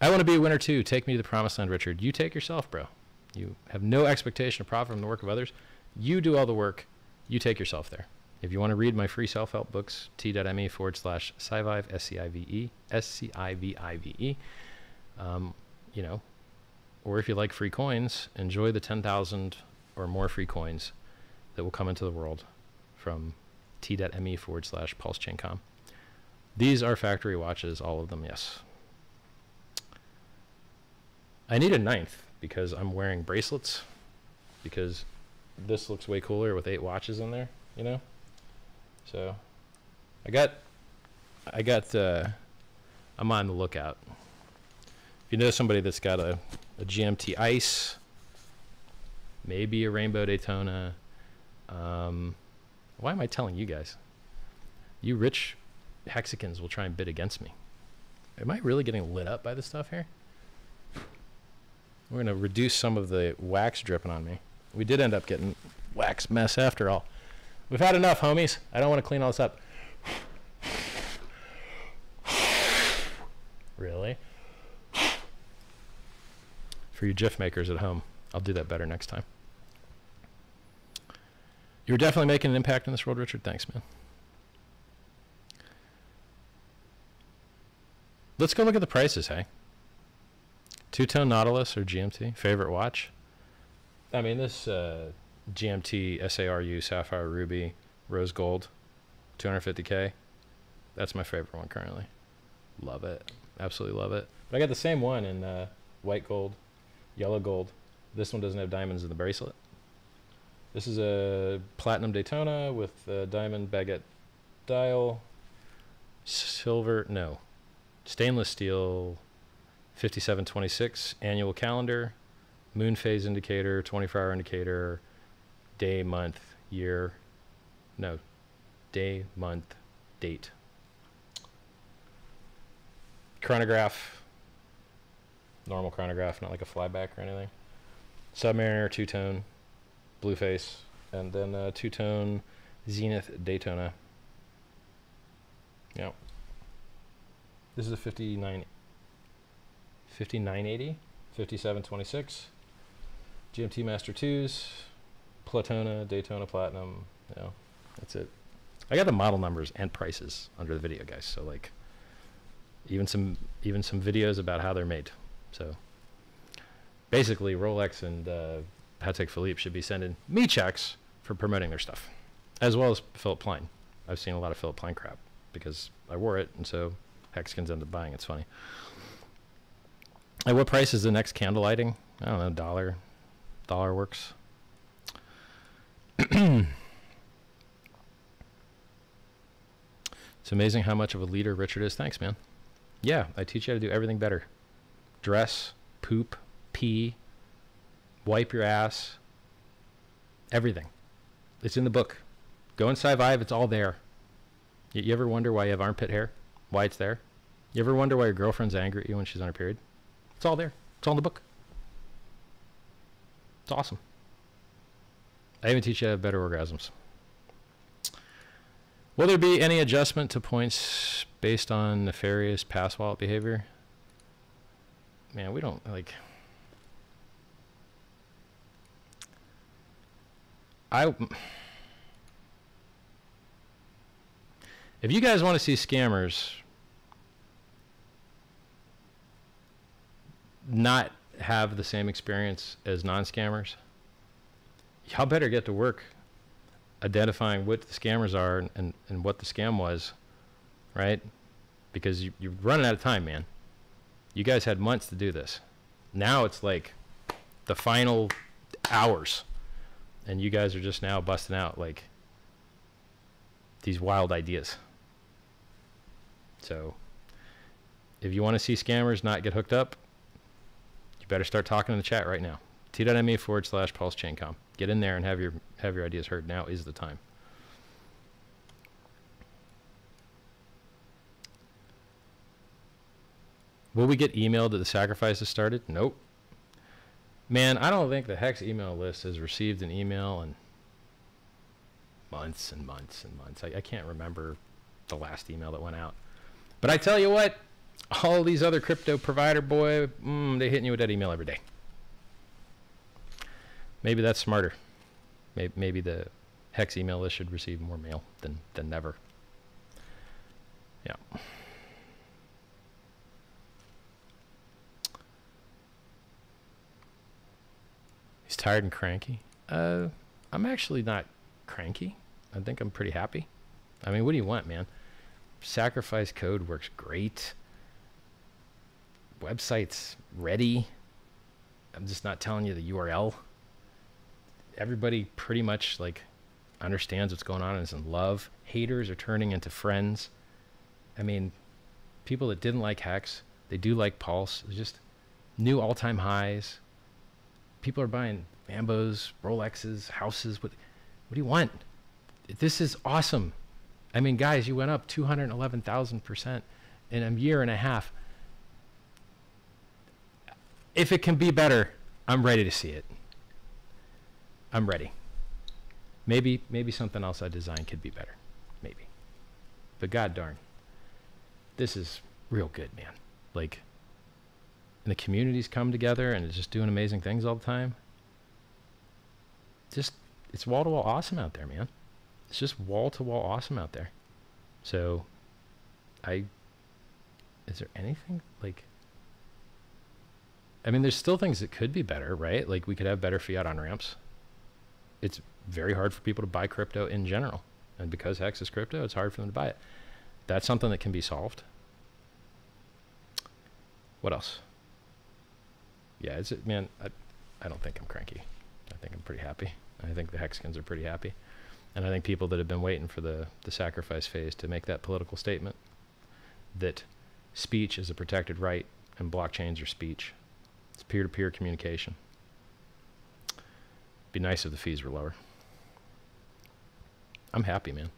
I want to be a winner too. Take me to the promised land, Richard. You take yourself, bro. You have no expectation of profit from the work of others. You do all the work. You take yourself there. If you want to read my free self-help books, t.me forward slash Scivive, S-C-I-V-E, S-C-I-V-I-V-E, um, you know, or if you like free coins, enjoy the 10,000 or more free coins that will come into the world from t.me forward slash pulsechaincom. These are factory watches, all of them, yes. I need a ninth because I'm wearing bracelets because this looks way cooler with eight watches in there, you know? So I got, I got, uh, I'm on the lookout. If you know somebody that's got a, a GMT Ice, maybe a Rainbow Daytona, um, why am I telling you guys? You rich hexicans will try and bid against me. Am I really getting lit up by this stuff here? We're going to reduce some of the wax dripping on me. We did end up getting wax mess after all. We've had enough, homies. I don't want to clean all this up. really? For you GIF makers at home, I'll do that better next time. You're definitely making an impact in this world, Richard. Thanks, man. Let's go look at the prices, hey? Two-tone Nautilus or GMT? Favorite watch? I mean, this uh, GMT SARU Sapphire Ruby Rose Gold, 250K. That's my favorite one currently. Love it. Absolutely love it. But I got the same one in uh, white gold, yellow gold. This one doesn't have diamonds in the bracelet. This is a platinum Daytona with a diamond baguette dial, silver, no, stainless steel 5726 annual calendar, moon phase indicator, 24 hour indicator, day, month, year, no, day, month, date. Chronograph, normal chronograph, not like a flyback or anything. Submariner, two tone, blue face, and then two tone Zenith Daytona. Yep. This is a 59 5980, 5726, GMT Master 2s, Platona, Daytona Platinum. Know, that's it. I got the model numbers and prices under the video, guys. So like, even some even some videos about how they're made. So basically, Rolex and uh, Patek Philippe should be sending me checks for promoting their stuff, as well as Philip Plein. I've seen a lot of Philip Plein crap because I wore it, and so Hexicans end up buying. It's funny. At what price is the next candle lighting? I don't know, dollar. Dollar works. It's amazing how much of a leader Richard is. Thanks, man. Yeah, I teach you how to do everything better. Dress, poop, pee, wipe your ass, everything. It's in the book. Go inside Vive, it's all there. You, you ever wonder why you have armpit hair? Why it's there? You ever wonder why your girlfriend's angry at you when she's on her period? It's all there. It's all in the book. It's awesome. I even teach you how to have better orgasms. Will there be any adjustment to points based on nefarious pass wallet behavior? Man, we don't like. I. If you guys want to see scammers not have the same experience as non-scammers, y'all better get to work identifying what the scammers are and, and what the scam was, right? Because you, you're running out of time, man. You guys had months to do this. Now it's like the final hours, and you guys are just now busting out like these wild ideas. So if you want to see scammers not get hooked up, you better start talking in the chat right now. T.me forward slash pulse chaincom. Get in there and have your have your ideas heard. Now is the time. Will we get emailed that the sacrifice has started? Nope. Man, I don't think the Hex email list has received an email in months and months and months. I, I can't remember the last email that went out. But I tell you what, all these other crypto provider boy, mm, they hitting you with that email every day. Maybe that's smarter. Maybe, maybe the Hex email list should receive more mail than, than never. Yeah. He's tired and cranky. Uh, I'm actually not cranky. I think I'm pretty happy. I mean, what do you want, man? Sacrifice code works great. Website's ready. I'm just not telling you the URL. Everybody pretty much like understands what's going on and is in love. Haters are turning into friends. I mean, people that didn't like Hex, they do like Pulse. It's just new all-time highs. People are buying Lambos, Rolexes, houses. What, what do you want? This is awesome. I mean, guys, you went up 211,000% in a year and a half. If it can be better, I'm ready to see it. I'm ready. Maybe maybe something else I designed could be better. Maybe. But god darn. This is real good, man. Like and the communities come together and it's just doing amazing things all the time. Just it's wall to wall awesome out there, man it's just wall to wall awesome out there. So, I. Is there anything like. I mean, there's still things that could be better, right? Like we could have better fiat on ramps. It's very hard for people to buy crypto in general. And because Hex is crypto, it's hard for them to buy it. That's something that can be solved. What else? Yeah, it's man, I, I don't think I'm cranky. I think I'm pretty happy. I think the Hexicans are pretty happy. And I think people that have been waiting for the, the sacrifice phase to make that political statement that speech is a protected right and blockchains are speech. It's peer to peer communication. Be nice if the fees were lower. I'm happy, man.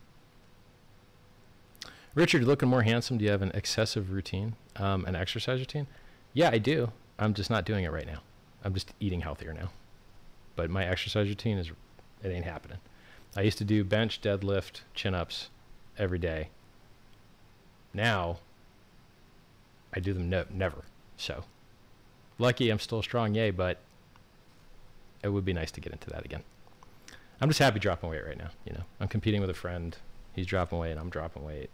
Richard, looking more handsome. Do you have an excessive routine, um, an exercise routine? Yeah, I do. I'm just not doing it right now. I'm just eating healthier now. But my exercise routine is, it ain't happening. I used to do bench, deadlift, chin ups every day. Now, I do them no, never. So, lucky I'm still strong, yay, but it would be nice to get into that again. I'm just happy dropping weight right now. You know, I'm competing with a friend. He's dropping weight, and I'm dropping weight.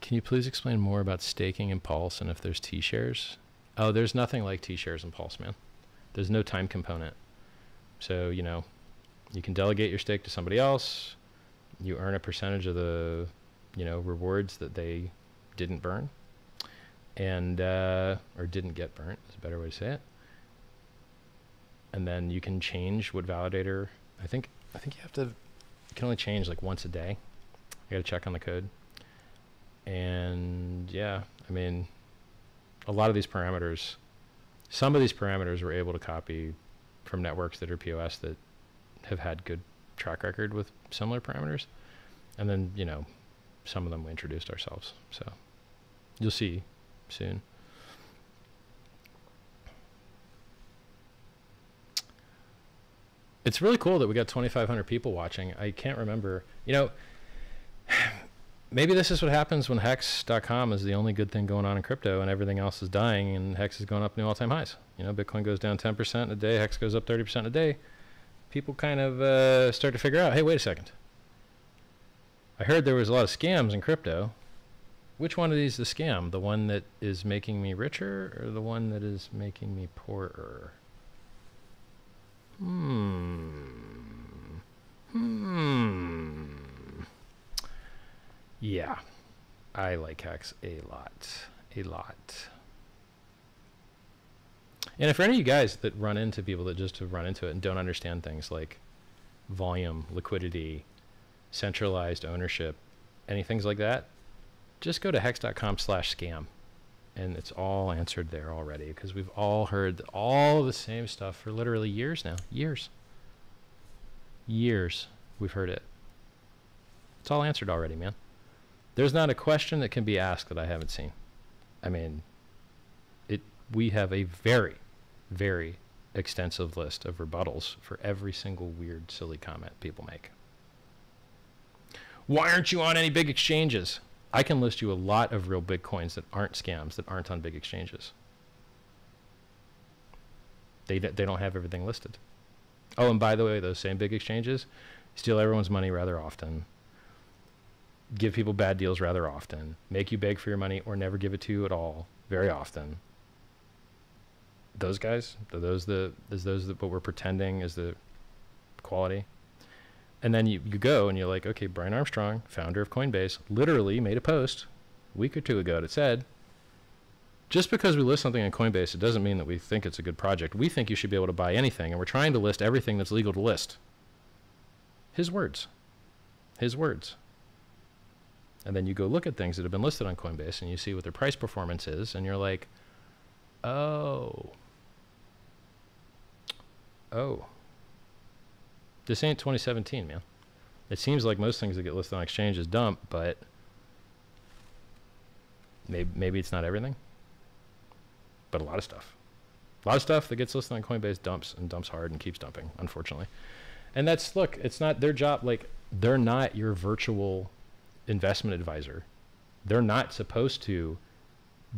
Can you please explain more about staking and Pulse and if there's T shares? Oh, there's nothing like T shares and Pulse, man. There's no time component. So, you know, you can delegate your stake to somebody else. You earn a percentage of the, you know, rewards that they didn't burn and, uh, or didn't get burnt is a better way to say it. And then you can change what validator, I think, I think you have to, you can only change like once a day. You gotta check on the code and yeah, I mean, a lot of these parameters, some of these parameters we're able to copy from networks that are POS that have had good track record with similar parameters. And then, you know, some of them we introduced ourselves. So you'll see soon. It's really cool that we got 2,500 people watching. I can't remember, you know, [SIGHS] maybe this is what happens when hex.com is the only good thing going on in crypto and everything else is dying and hex is going up new all-time highs you know bitcoin goes down 10% a day hex goes up 30% a day people kind of uh, start to figure out hey wait a second i heard there was a lot of scams in crypto. Which one of these is the scam? The one that is making me richer or the one that is making me poorer? Hmm. Hmm. Yeah, I like hacks a lot, a lot. And if for any of you guys that run into people that just have run into it and don't understand things like volume, liquidity, centralized ownership, any things like that, just go to hex.com slash scam. And it's all answered there already because we've all heard all the same stuff for literally years now. Years. Years we've heard it. It's all answered already, man. There's not a question that can be asked that I haven't seen. I mean, it. We have a very, very extensive list of rebuttals for every single weird, silly comment people make. Why aren't you on any big exchanges? I can list you a lot of real Bitcoins that aren't scams, that aren't on big exchanges. They, they don't have everything listed. Oh, and by the way, those same big exchanges steal everyone's money rather often, give people bad deals rather often, make you beg for your money or never give it to you at all very often. Those guys, are those the is those the, what we're pretending is the quality? And then you, you go and you're like, okay, Brian Armstrong, founder of Coinbase, literally made a post a week or two ago that said, just because we list something on Coinbase, it doesn't mean that we think it's a good project. We think you should be able to buy anything, and we're trying to list everything that's legal to list. His words. His words. And then you go look at things that have been listed on Coinbase and you see what their price performance is, and you're like, oh. Oh. This ain't 2017, man. It seems like most things that get listed on exchanges dump, but maybe, maybe it's not everything. But a lot of stuff. A lot of stuff that gets listed on Coinbase dumps and dumps hard and keeps dumping, unfortunately. And that's, look, it's not their job. Like, they're not your virtual investment advisor. They're not supposed to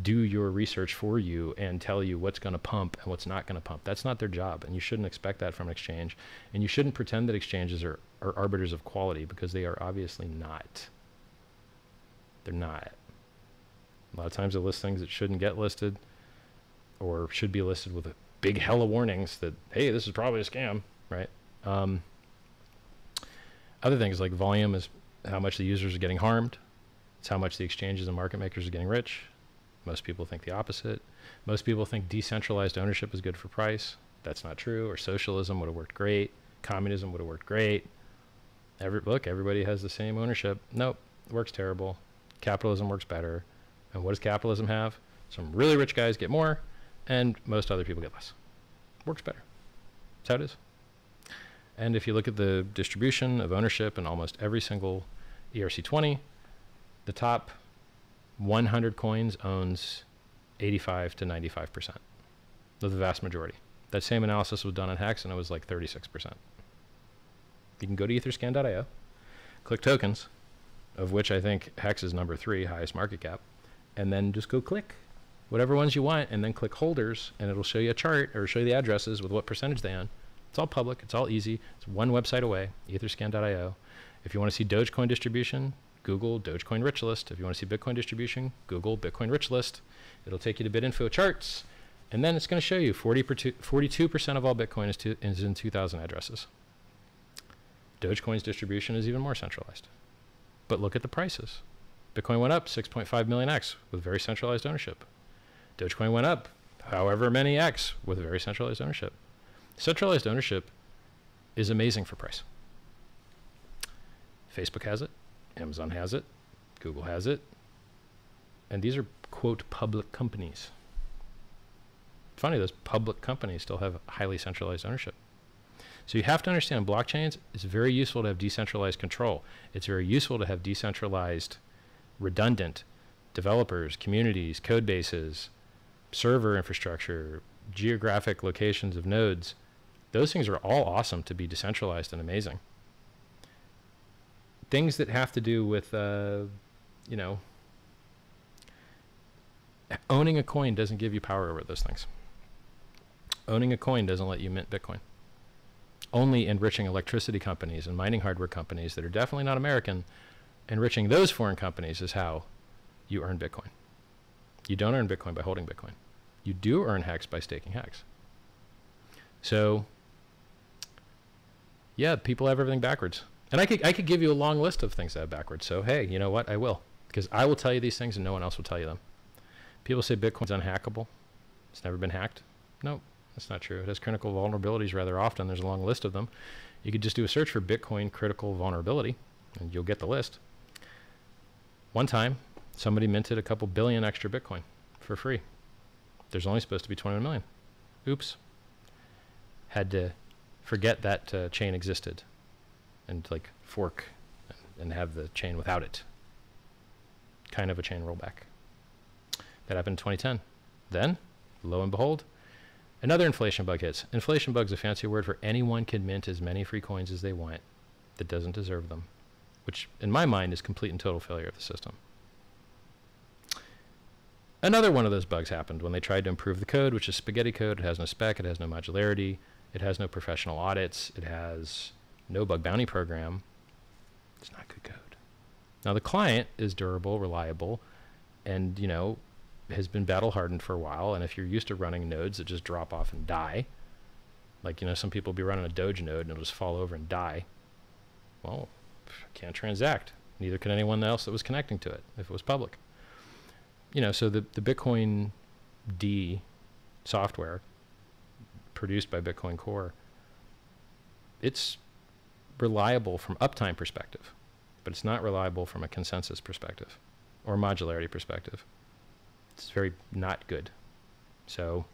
do your research for you and tell you what's going to pump and what's not going to pump. That's not their job, and you shouldn't expect that from an exchange. And you shouldn't pretend that exchanges are, are arbiters of quality because they are obviously not. They're not. A lot of times they list things that shouldn't get listed or should be listed with a big hella warnings that, hey, this is probably a scam, right? Um, other things like volume is how much the users are getting harmed. It's how much the exchanges and market makers are getting rich. Most people think the opposite. Most people think decentralized ownership is good for price. That's not true. Or socialism would have worked great. Communism would have worked great. Every look, everybody has the same ownership. Nope, works terrible. Capitalism works better. And what does capitalism have? Some really rich guys get more, and most other people get less. Works better. That's how it is. And if you look at the distribution of ownership in almost every single ERC20, the top 100 coins owns 85 to 95% of the vast majority. That same analysis was done on Hex and it was like 36%. You can go to etherscan.io, click tokens, of which I think Hex is number three, highest market cap, and then just go click whatever ones you want and then click holders and it'll show you a chart or show you the addresses with what percentage they own. It's all public, it's all easy. It's one website away, etherscan.io. If you want to see Dogecoin distribution, Google Dogecoin Rich List. If you want to see Bitcoin distribution, Google Bitcoin Rich List. It'll take you to BitInfo charts, and then it's going to show you 40 42% of all Bitcoin is, to, is in 2,000 addresses. Dogecoin's distribution is even more centralized. But look at the prices. Bitcoin went up 6.5 million X with very centralized ownership. Dogecoin went up however many X with very centralized ownership. Centralized ownership is amazing for price. Facebook has it. Amazon has it, Google has it, and these are, quote, public companies. Funny, those public companies still have highly centralized ownership. So you have to understand blockchains, it's very useful to have decentralized control. It's very useful to have decentralized, redundant developers, communities, code bases, server infrastructure, geographic locations of nodes. Those things are all awesome to be decentralized and amazing things that have to do with, uh, you know, owning a coin doesn't give you power over those things. Owning a coin doesn't let you mint Bitcoin. Only enriching electricity companies and mining hardware companies that are definitely not American, enriching those foreign companies is how you earn Bitcoin. You don't earn Bitcoin by holding Bitcoin. You do earn Hex by staking Hex. So, yeah, people have everything backwards. And I could I could give you a long list of things that are backwards. So hey, you know what? I will because I will tell you these things and no one else will tell you them. People say Bitcoin's unhackable. It's never been hacked. No, that's not true. It has critical vulnerabilities rather often. There's a long list of them. You could just do a search for Bitcoin critical vulnerability and you'll get the list. One time, somebody minted a couple billion extra Bitcoin for free. There's only supposed to be 21 million. Oops. Had to forget that uh, chain existed and like fork and have the chain without it. Kind of a chain rollback. That happened in 2010. Then, lo and behold, another inflation bug hits. Inflation bug is a fancy word for anyone can mint as many free coins as they want that doesn't deserve them, which in my mind is complete and total failure of the system. Another one of those bugs happened when they tried to improve the code, which is spaghetti code. It has no spec, it has no modularity, it has no professional audits, it has no bug bounty program. It's not good code. Now the client is durable, reliable, and you know has been battle hardened for a while. And if you're used to running nodes that just drop off and die, like you know some people will be running a Doge node and it'll just fall over and die. Well, can't transact. Neither can anyone else that was connecting to it if it was public. You know, so the the Bitcoin D software produced by Bitcoin Core, it's reliable from uptime perspective but it's not reliable from a consensus perspective or modularity perspective. It's very not good. So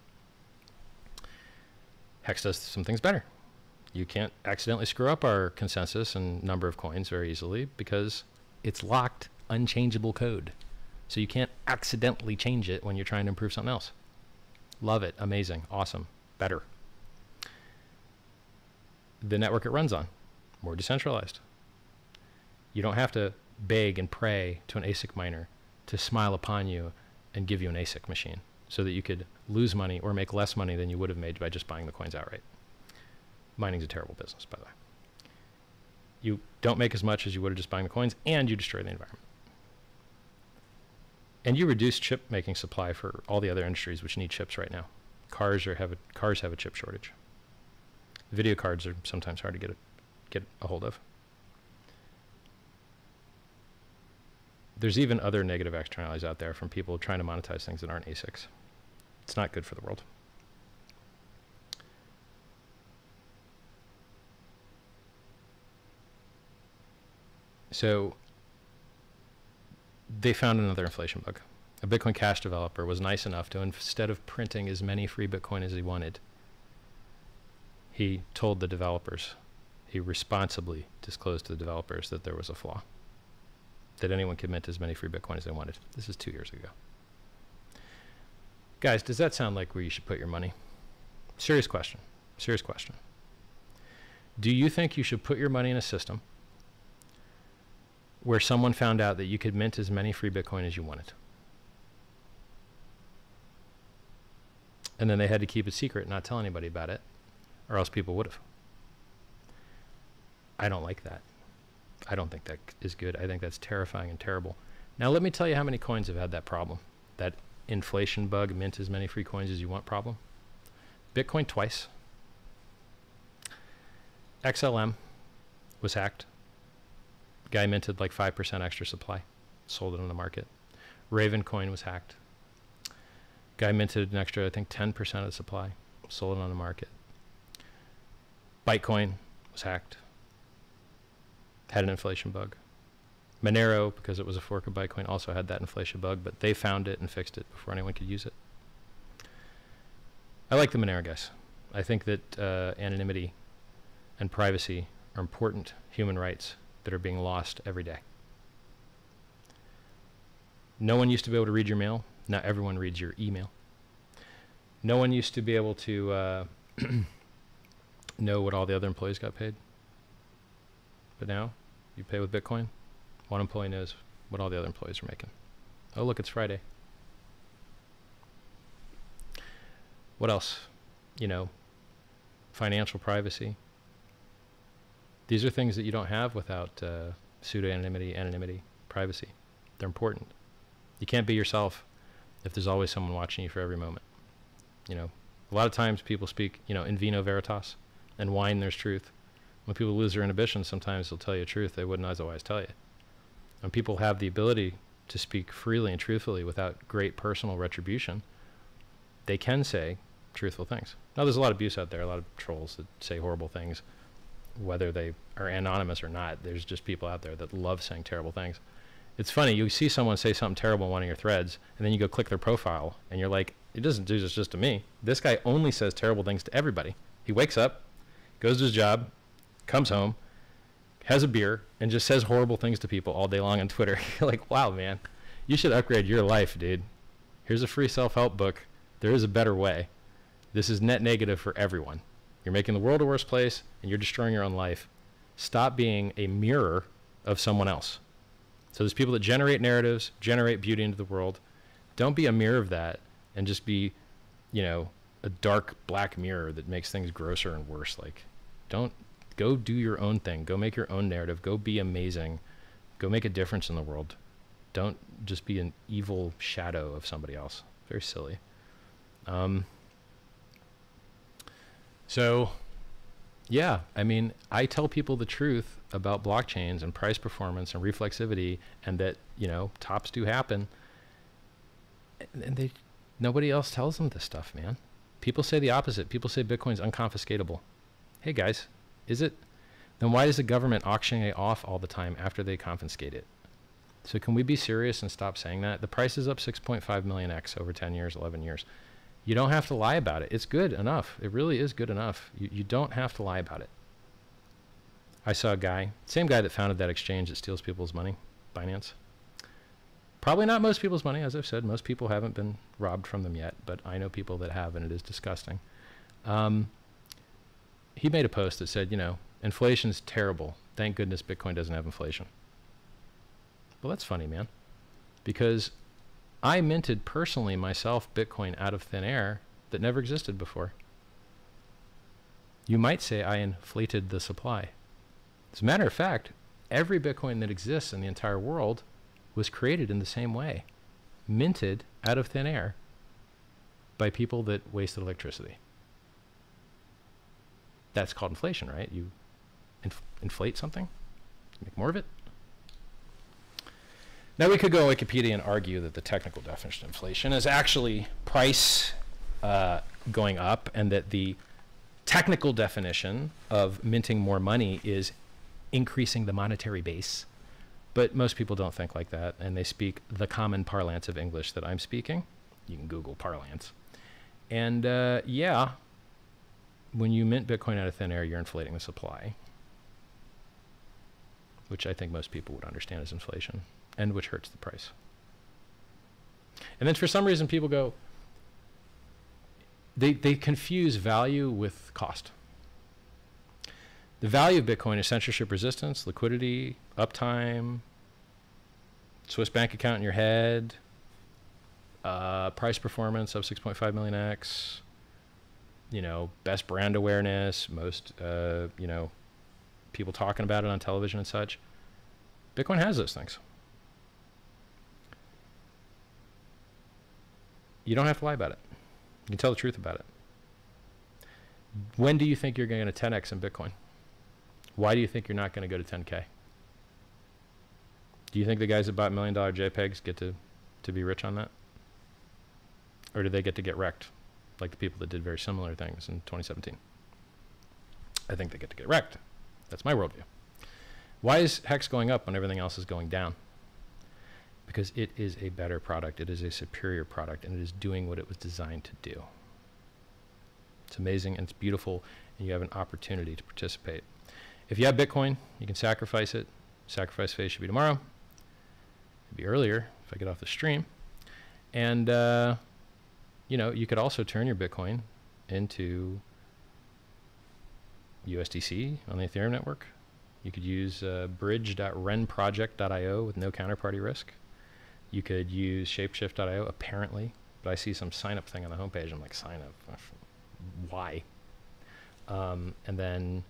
Hex does some things better. You can't accidentally screw up our consensus and number of coins very easily because it's locked, unchangeable code. So you can't accidentally change it when you're trying to improve something else. Love it. Amazing. Awesome. Better. The network it runs on, more decentralized. You don't have to beg and pray to an ASIC miner to smile upon you and give you an ASIC machine so that you could lose money or make less money than you would have made by just buying the coins outright. Mining's a terrible business, by the way. You don't make as much as you would have just buying the coins, and you destroy the environment. And you reduce chip making supply for all the other industries which need chips right now. Cars are have a, cars have a chip shortage. Video cards are sometimes hard to get a, get a hold of. there's even other negative externalities out there from people trying to monetize things that aren't ASICs. It's not good for the world. So they found another inflation bug. A Bitcoin Cash developer was nice enough to, instead of printing as many free Bitcoin as he wanted, he told the developers, he responsibly disclosed to the developers that there was a flaw that anyone could mint as many free Bitcoin as they wanted. This is two years ago. Guys, does that sound like where you should put your money? Serious question. Serious question. Do you think you should put your money in a system where someone found out that you could mint as many free Bitcoin as you wanted? And then they had to keep it secret, and not tell anybody about it, or else people would have. I don't like that. I don't think that is good. I think that's terrifying and terrible. Now, let me tell you how many coins have had that problem. That inflation bug, mint as many free coins as you want problem. Bitcoin twice. XLM was hacked. Guy minted like 5% extra supply, sold it on the market. Ravencoin was hacked. Guy minted an extra, I think, 10% of the supply, sold it on the market. Bitcoin was hacked had an inflation bug. Monero, because it was a fork of Bitcoin, also had that inflation bug, but they found it and fixed it before anyone could use it. I like the Monero guys. I think that uh, anonymity and privacy are important human rights that are being lost every day. No one used to be able to read your mail. Now everyone reads your email. No one used to be able to uh, [CLEARS THROAT] know what all the other employees got paid. But now you pay with Bitcoin. One employee knows what all the other employees are making. Oh, look, it's Friday. What else? You know, financial privacy. These are things that you don't have without uh, pseudo-anonymity, anonymity, privacy. They're important. You can't be yourself if there's always someone watching you for every moment. You know, a lot of times people speak, you know, in vino veritas, and wine there's truth when people lose their inhibition, sometimes they'll tell you a truth they wouldn't otherwise tell you. When people have the ability to speak freely and truthfully without great personal retribution, they can say truthful things. Now, there's a lot of abuse out there, a lot of trolls that say horrible things. whether they are anonymous or not. There's just people out there that love saying terrible things. It's funny, you see someone say something terrible in one of your threads, and then you go click their profile, and you're like, it doesn't do this just to me. This guy only says terrible things to everybody. He wakes up, goes to his job, comes home, has a beer, and just says horrible things to people all day long on Twitter. [LAUGHS] like, wow, man, you should upgrade your life, dude. Here's a free self help book. There is a better way. This is net negative for everyone. You're making the world a worse place, and you're destroying your own life. Stop being a mirror of someone else. So there's people that generate narratives, generate beauty into the world. Don't be a mirror of that and just be, you know, a dark black mirror that makes things grosser and worse. Like, don't go do your own thing. Go make your own narrative. Go be amazing. Go make a difference in the world. Don't just be an evil shadow of somebody else. Very silly. Um, so, yeah, I mean, I tell people the truth about blockchains and price performance and reflexivity and that, you know, tops do happen. And they nobody else tells them this stuff, man. People say the opposite. People say Bitcoin's unconfiscatable. Hey guys, is it? Then why is the government auctioning it off all the time after they confiscate it? So can we be serious and stop saying that? The price is up 6.5 million X over 10 years, 11 years. You don't have to lie about it. It's good enough. It really is good enough. You, you don't have to lie about it. I saw a guy, same guy that founded that exchange that steals people's money, Binance. Probably not most people's money, as I've said. Most people haven't been robbed from them yet, but I know people that have, and it is disgusting. Um, he made a post that said, you know, inflation's terrible. Thank goodness Bitcoin doesn't have inflation. Well, that's funny, man. Because I minted personally myself Bitcoin out of thin air that never existed before. You might say I inflated the supply. As a matter of fact, every Bitcoin that exists in the entire world was created in the same way, minted out of thin air by people that wasted electricity. That's called inflation, right? You inf inflate something, make more of it. Now we could go Wikipedia and argue that the technical definition of inflation is actually price uh, going up and that the technical definition of minting more money is increasing the monetary base. But most people don't think like that, and they speak the common parlance of English that I'm speaking. You can Google parlance. And uh, yeah, when you mint Bitcoin out of thin air, you're inflating the supply, which I think most people would understand as inflation, and which hurts the price. And then for some reason, people go, they, they confuse value with cost. The value of Bitcoin is censorship resistance, liquidity, uptime, Swiss bank account in your head, uh, price performance of 6.5 million X, you know, best brand awareness, most, uh, you know, people talking about it on television and such. Bitcoin has those things. You don't have to lie about it. You can tell the truth about it. When do you think you're going to 10x in Bitcoin? Why do you think you're not going to go to 10K? Do you think the guys that bought million dollar JPEGs get to, to be rich on that? Or do they get to get wrecked like the people that did very similar things in 2017? I think they get to get wrecked. That's my worldview. Why is Hex going up when everything else is going down? Because it is a better product, it is a superior product, and it is doing what it was designed to do. It's amazing and it's beautiful, and you have an opportunity to participate. If you have Bitcoin, you can sacrifice it. Sacrifice phase should be tomorrow. It'd be earlier if I get off the stream. And, uh, you know, you could also turn your Bitcoin into USDC on the Ethereum network. You could use uh, bridge.renproject.io with no counterparty risk. You could use shapeshift.io, apparently, but I see some sign up thing on the homepage. I'm like, sign up? Why? Um, and then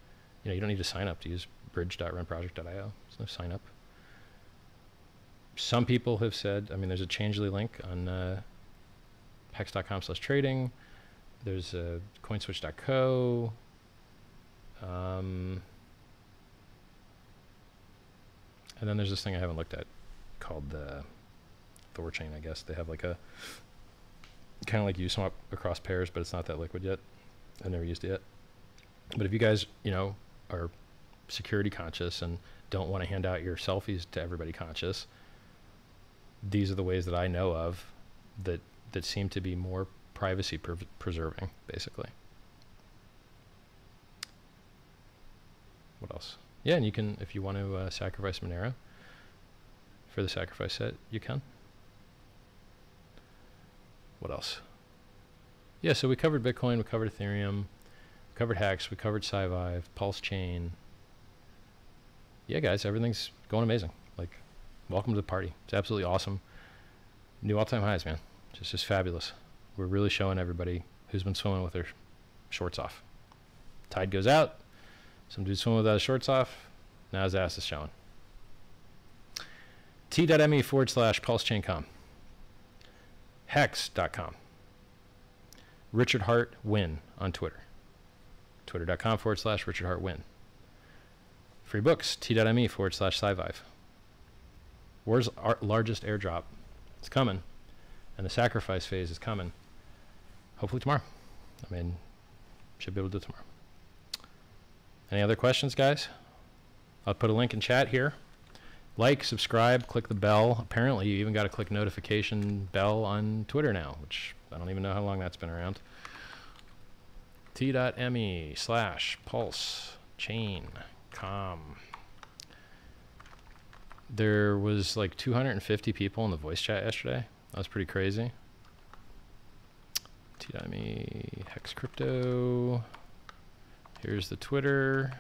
you know, you don't need to sign up to use bridge.renproject.io. There's no sign up. Some people have said, I mean, there's a Changelly link on uh, hex.com slash trading. There's a coinswitch.co. Um, and then there's this thing I haven't looked at called the Thorchain, I guess. They have like a kind of like Uniswap across pairs, but it's not that liquid yet. I've never used it yet. But if you guys, you know, are security conscious and don't want to hand out your selfies to everybody conscious, these are the ways that I know of that that seem to be more privacy pre- preserving, basically. What else? Yeah, and you can, if you want to uh, sacrifice Monero for the sacrifice set, you can. What else? Yeah, so we covered Bitcoin, we covered Ethereum, we covered Hex, we covered Scivive, PulseChain. Yeah, guys, everything's going amazing. Like, welcome to the party. It's absolutely awesome. New all-time highs, man. Just just fabulous. We're really showing everybody who's been swimming with their shorts off. Tide goes out. Some dude swimming without his shorts off. Now his ass is showing. T.me forward slash pulsechaincom. Hex.com. Richard Heart Win on Twitter. Twitter.com forward slash Richard Heart Win. Free books, t.me forward slash scivive. Where's our largest airdrop? It's coming. And the sacrifice phase is coming. Hopefully tomorrow. I mean, should be able to do tomorrow. Any other questions, guys? I'll put a link in chat here. Like, subscribe, click the bell. Apparently, you even got to click notification bell on Twitter now, which I don't even know how long that's been around. T.me slash pulse chain com. There was like 250 people in the voice chat yesterday. That was pretty crazy. T.me hex crypto. Here's the Twitter.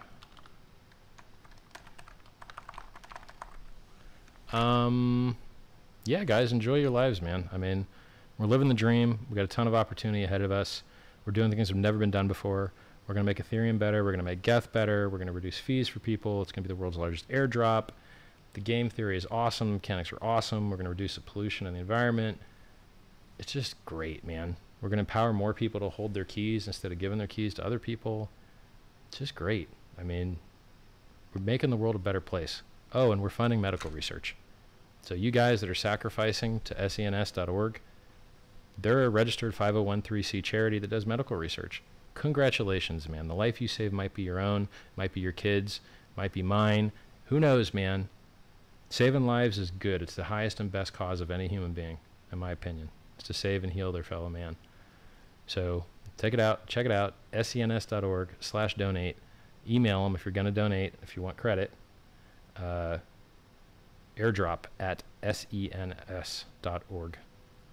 Um, yeah, guys, enjoy your lives, man. I mean, we're living the dream. We got a ton of opportunity ahead of us. We're doing things that have never been done before. We're going to make Ethereum better. We're going to make Geth better. We're going to reduce fees for people. It's going to be the world's largest airdrop. The game theory is awesome. Mechanics are awesome. We're going to reduce the pollution in the environment. It's just great, man. We're going to empower more people to hold their keys instead of giving their keys to other people. It's just great. I mean, we're making the world a better place. Oh, and we're funding medical research. So you guys that are sacrificing to SENS.org, they're a registered 501c charity that does medical research. Congratulations, man. The life you save might be your own, might be your kids, might be mine. Who knows, man? Saving lives is good. It's the highest and best cause of any human being, in my opinion. It's to save and heal their fellow man. So take it out, check it out, sens.org slash donate. Email them if you're going to donate, if you want credit. Uh, airdrop at sens.org.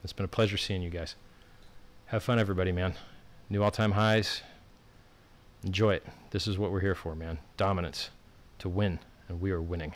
It's been a pleasure seeing you guys. Have fun, everybody, man. New all time highs. Enjoy it. This is what we're here for, man. Dominance to win, and we are winning.